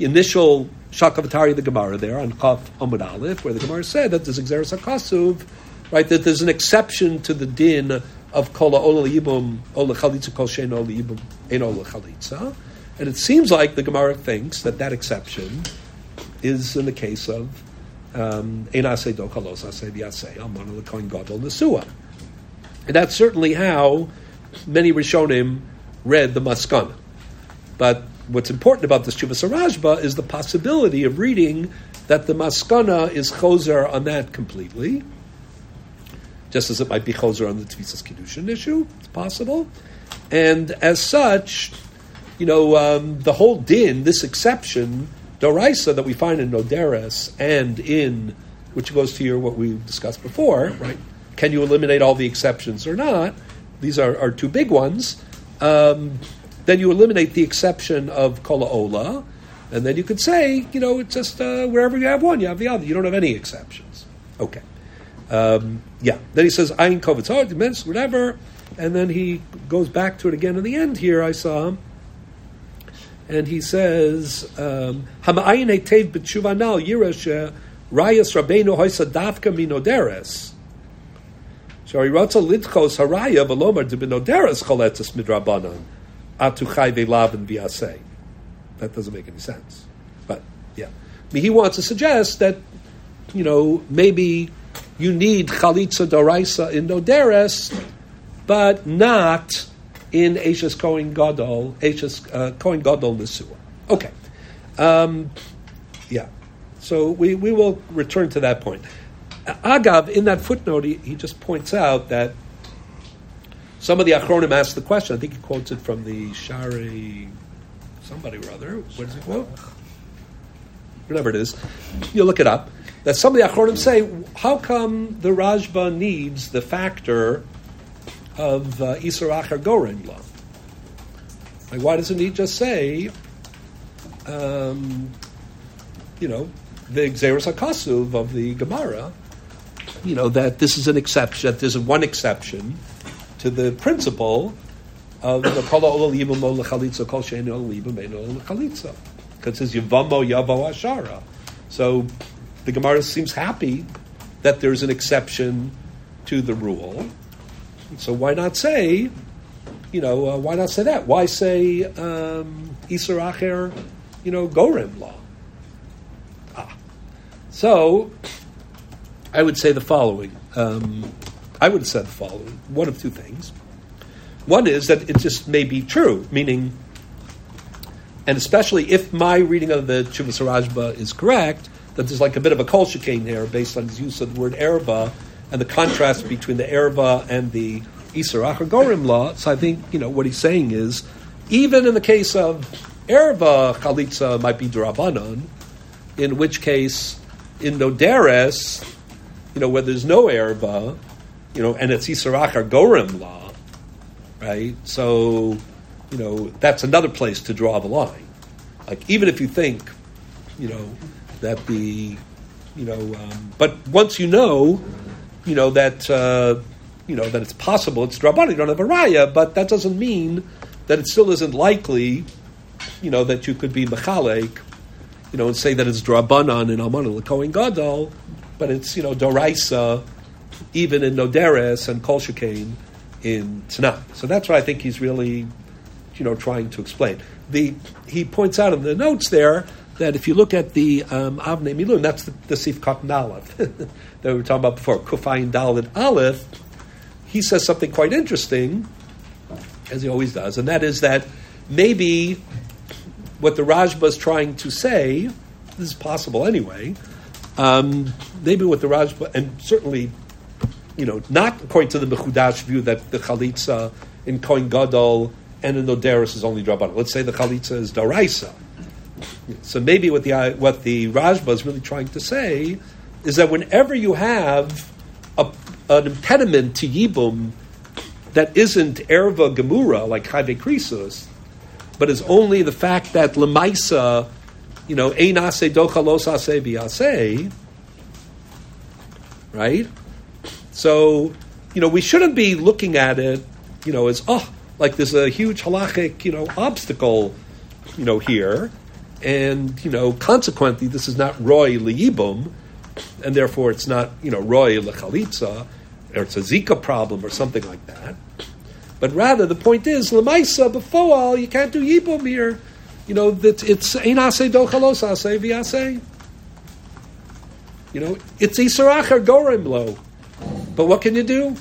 initial shakavatari of the Gemara there on Chaf Amud Aleph, where the Gemara said that there's exeris hakasuv, right? That there's an exception to the din of kola ola yibum ola chalitza kol shein ola yibum ein ola chalitza. And it seems like the Gemara thinks that that exception is in the case of um, ein asay do kalos almana l'koin gadol nesua. And that's certainly how many Rishonim read the Maskana. But what's important about this Chuvas Rashba is the possibility of reading that the Maskana is chozer on that completely, just as it might be chozer on the Tvisas Kiddushin issue. It's possible. And as such, you know, um, the whole din, this exception, Doraisa, that we find in Noderes and in, which goes to your what we discussed before, right? Can you eliminate all the exceptions or not? These are, are two big ones. Um, then you eliminate the exception of Kola Ola, and then you could say, you know, it's just uh, wherever you have one, you have the other. You don't have any exceptions. Okay. Um, yeah. Then he says, Ayin Kovitz Hard, whatever. And then he goes back to it again in the end here, I saw. And he says, um, Hama'ayin hetev b'tshuva nal yirash rayas rabbeinu hoisa dafka minoderes. Shari rotza lidchos haraya v'lomar de binoderes choletzes midrabanan atu chai ve'lavin v'yaseh. That doesn't make any sense. But, yeah. I mean, he wants to suggest that, you know, maybe you need chalitza doraisa in noderes, but not in Ashes Kohen Gadol, Ashes uh, Kohen Gadol Nesua. Okay. Um, yeah. So we, we will return to that point. Agav, in that footnote, he, he just points out that some of the Achronim asked the question. I think he quotes it from the Shari, somebody or other. What does he quote? Whatever it is. You look it up. That some of the Achronim say, how come the Rashba needs the factor of uh, Isar Achar Goren law? Like, why doesn't he just say, um, you know, the Xeris HaKasuv of the Gemara, you know, that this is an exception, that there's one exception to the principle of the Kol Libam Ola Chalitza Kol Ola Libam Ein. Because it says Yavamo Yavo Ashara. So the Gemara seems happy that there's an exception to the rule. So why not say, you know, uh, why not say that? Why say um, Isar Acher, you know, Gorim law? Ah. So I would say the following. Um, I would have said the following one of two things. One is that it just may be true, meaning, and especially if my reading of the Chuvas Rashba is correct, that there's like a bit of a kol shekain here based on his use of the word erba and the contrast between the erba and the Isar Gorim law. So I think, you know, what he's saying is, even in the case of erba, chalitza might be drabanan, in which case, in Noderes, you know, where there's no erba, you know, and it's Yisarachar Gorim law, right? So, you know, that's another place to draw the line. Like, even if you think, you know, that the, you know, um, but once you know, you know, that, uh, you know, that it's possible, it's Drabbana, you don't have a raya, but that doesn't mean that it still isn't likely, you know, that you could be Mechalek, you know, and say that it's Drabanan and Alman Kohen Gadol, but it's, you know, Doraisa, even in Noderes and Kol Shekain in Tanai. So that's what I think he's really, you know, trying to explain. The, he points out in the notes there that if you look at the um, Avnei Miluim, that's the, the Sif Katan Aleph that we were talking about before, Kufayin Dalit Aleph, he says something quite interesting, as he always does, and that is that maybe what the Rashba is trying to say, this is possible anyway, um, maybe what the Rashba, and certainly you know, not according to the Mechudash view that the chalitza in Kohen Gadol and in Noderis is only Drabanan. Let's say the chalitza is Daraisa. So maybe what the uh, what the Rashba is really trying to say is that whenever you have a, an impediment to Yibum that isn't Erva Gemura, like Chayve Krisus, but is only the fact that Lemaisa, you know, Einase Dochalos Ase Biase, right? So, you know, we shouldn't be looking at it, you know, as, oh, like there's a huge halachic, you know, obstacle, you know, here. And, you know, consequently, this is not roy liyibum, and therefore it's not, you know, roy lechalitza, or it's a Zika problem or something like that. But rather, the point is, lemaisa before all, you can't do yibum here. You know, that it's einase dochalos ase viase. You know, it's isarachar gorem lo. But what can you do?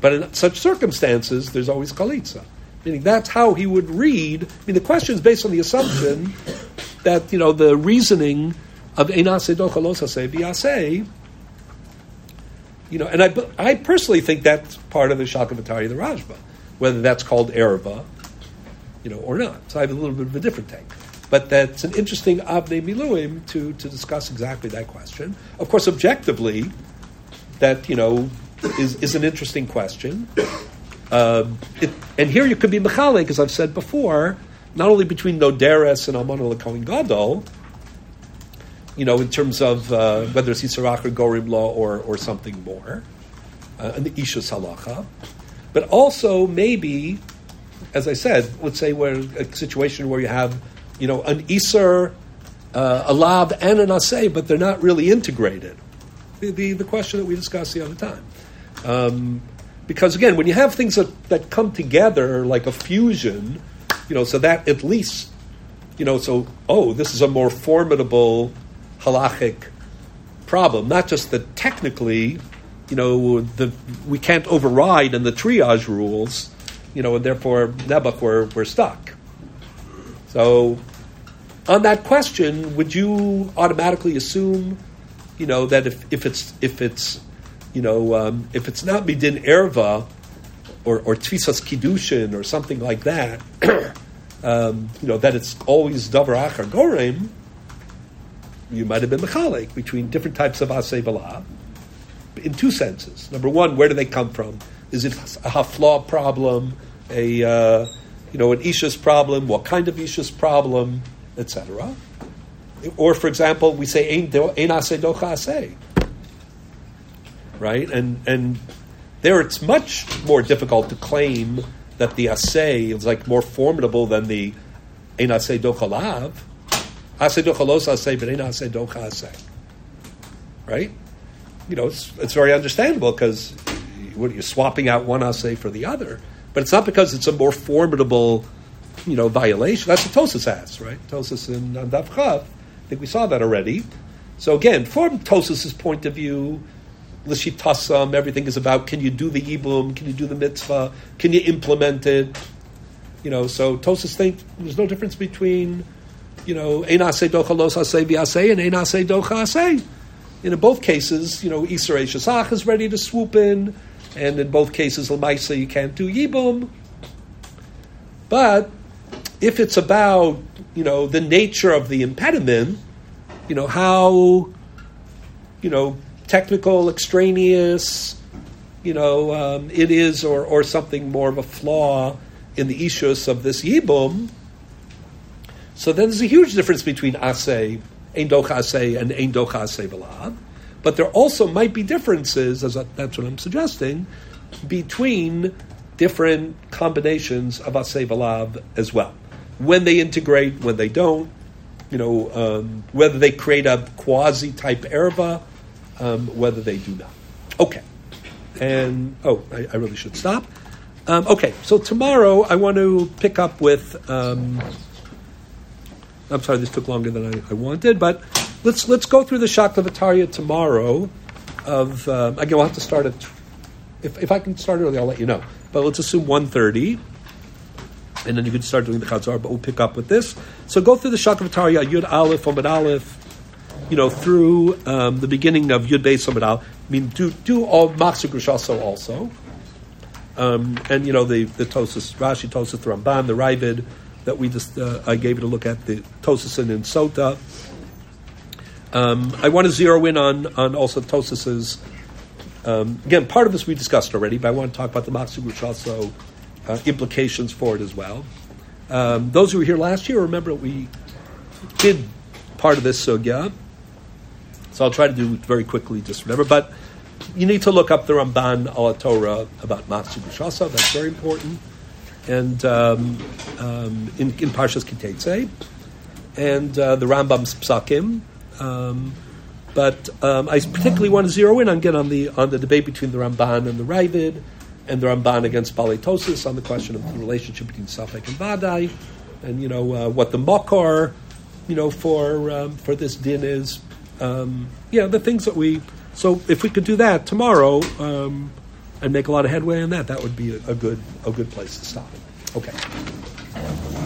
But in such circumstances, there's always chalitza. Meaning that's how he would read. I mean, the question is based on the assumption that, you know, the reasoning of Einase Dochalosase Biase, you know, and I, I personally think that's part of the Shalkavatari the Rashba, whether that's called Erva, you know, or not. So I have a little bit of a different take. But that's an interesting Avnei Miluim to, to discuss exactly that question. Of course, objectively, that you know is, is an interesting question. Uh, it, and here you could be mechalik, as I've said before, not only between Noderes and Alman Kohen Gadol, you know, in terms of uh, whether it's Yisarach or Gorim law or, or something more, uh, and the Isha Salacha, but also maybe, as I said, let's say where a situation where you have, you know, an Isar, uh, a Lab, and an Asay, but they're not really integrated the, the, the question that we discussed the other time. Um, because again, when you have things that, that come together like a fusion, you know, so that at least, you know, so, oh, this is a more formidable halachic problem. Not just that technically, you know, the, we can't override in the triage rules, you know, and therefore Nebuch we're, we're stuck. So, on that question, would you automatically assume, you know, that if, if it's if it's you know um, if it's not midin erva or or tfisas kiddushin or something like that, um, you know, that it's always davar achar gorem, you might have been mechalik between different types of asay in two senses. Number one, where do they come from? Is it a haflaw problem, a uh, you know an isha's problem? What kind of isha's problem, etc. Or, for example, we say ein asay docha asay, right? And and there it's much more difficult to claim that the asay is like more formidable than the ein asay docha lav. Asay docha los asay, but ein asay docha asay, right? You know, it's, it's very understandable because are swapping out one assay for the other? But it's not because it's a more formidable, you know, violation. That's what Tosis has, right? Tosis in Daf Chav. I think we saw that already. So again, from Tosis's point of view, Lishitasam, everything is about can you do the Yibum, can you do the mitzvah, can you implement it? You know, so Tosis think there's no difference between, you know, Einase docha los v'asay and Einase docha asay. And in both cases, you know, Isra Shasach is ready to swoop in, and in both cases, Lamaisa, you can't do Yibum. But if it's about, you know, the nature of the impediment, you know, how, you know, technical, extraneous, you know, um, it is, or, or something more of a flaw in the ishus of this Yibum, so then there's a huge difference between Asay ein docha and ein docha But there also might be differences, as that's what I'm suggesting, between different combinations of asay v'lav as well. When they integrate, when they don't, you know, um, whether they create a quasi type erva, um, whether they do not. Okay. And, oh, I, I really should stop. Um, okay, so tomorrow I want to pick up with. Um, I'm sorry, this took longer than I, I wanted, but let's let's go through the Shaklavataria tomorrow. Of um, again, we'll have to start at if, if I can start early, I'll let you know. But let's assume 1.30, and then you can start doing the Chazar. But we'll pick up with this. So go through the Shaklavataria Yud Aleph Omid Aleph, you know, through um, the beginning of Yud Beis Aleph. I mean, do do all Machzor Grushaso also. Um, and you know the the Tosis Rashi Tosis the Ramban the Ravid that we just uh, I gave it a look at the Tosasin and Sota. Um, I want to zero in on on also Tosis's. Um, again, part of this we discussed already, but I want to talk about the which also uh, implications for it as well. Um, those who were here last year remember we did part of this sugya, so I'll try to do it very quickly. Just remember, but you need to look up the Ramban al Torah about Matsu B'Shasa. That's very important and um, um, in, in Parshas Ki Teitzei, and uh, the Rambam's Psakim. Um, but um, I particularly want to zero in on again on the on the debate between the Ramban and the Ravid, and the Ramban against Baletosis on the question of the relationship between Safek and Vadai, and you know uh, what the Makar, you know, for um, for this din is. Um, yeah, the things that we. So if we could do that tomorrow, um, and make a lot of headway on that, that would be a, a good a good place to stop. Okay.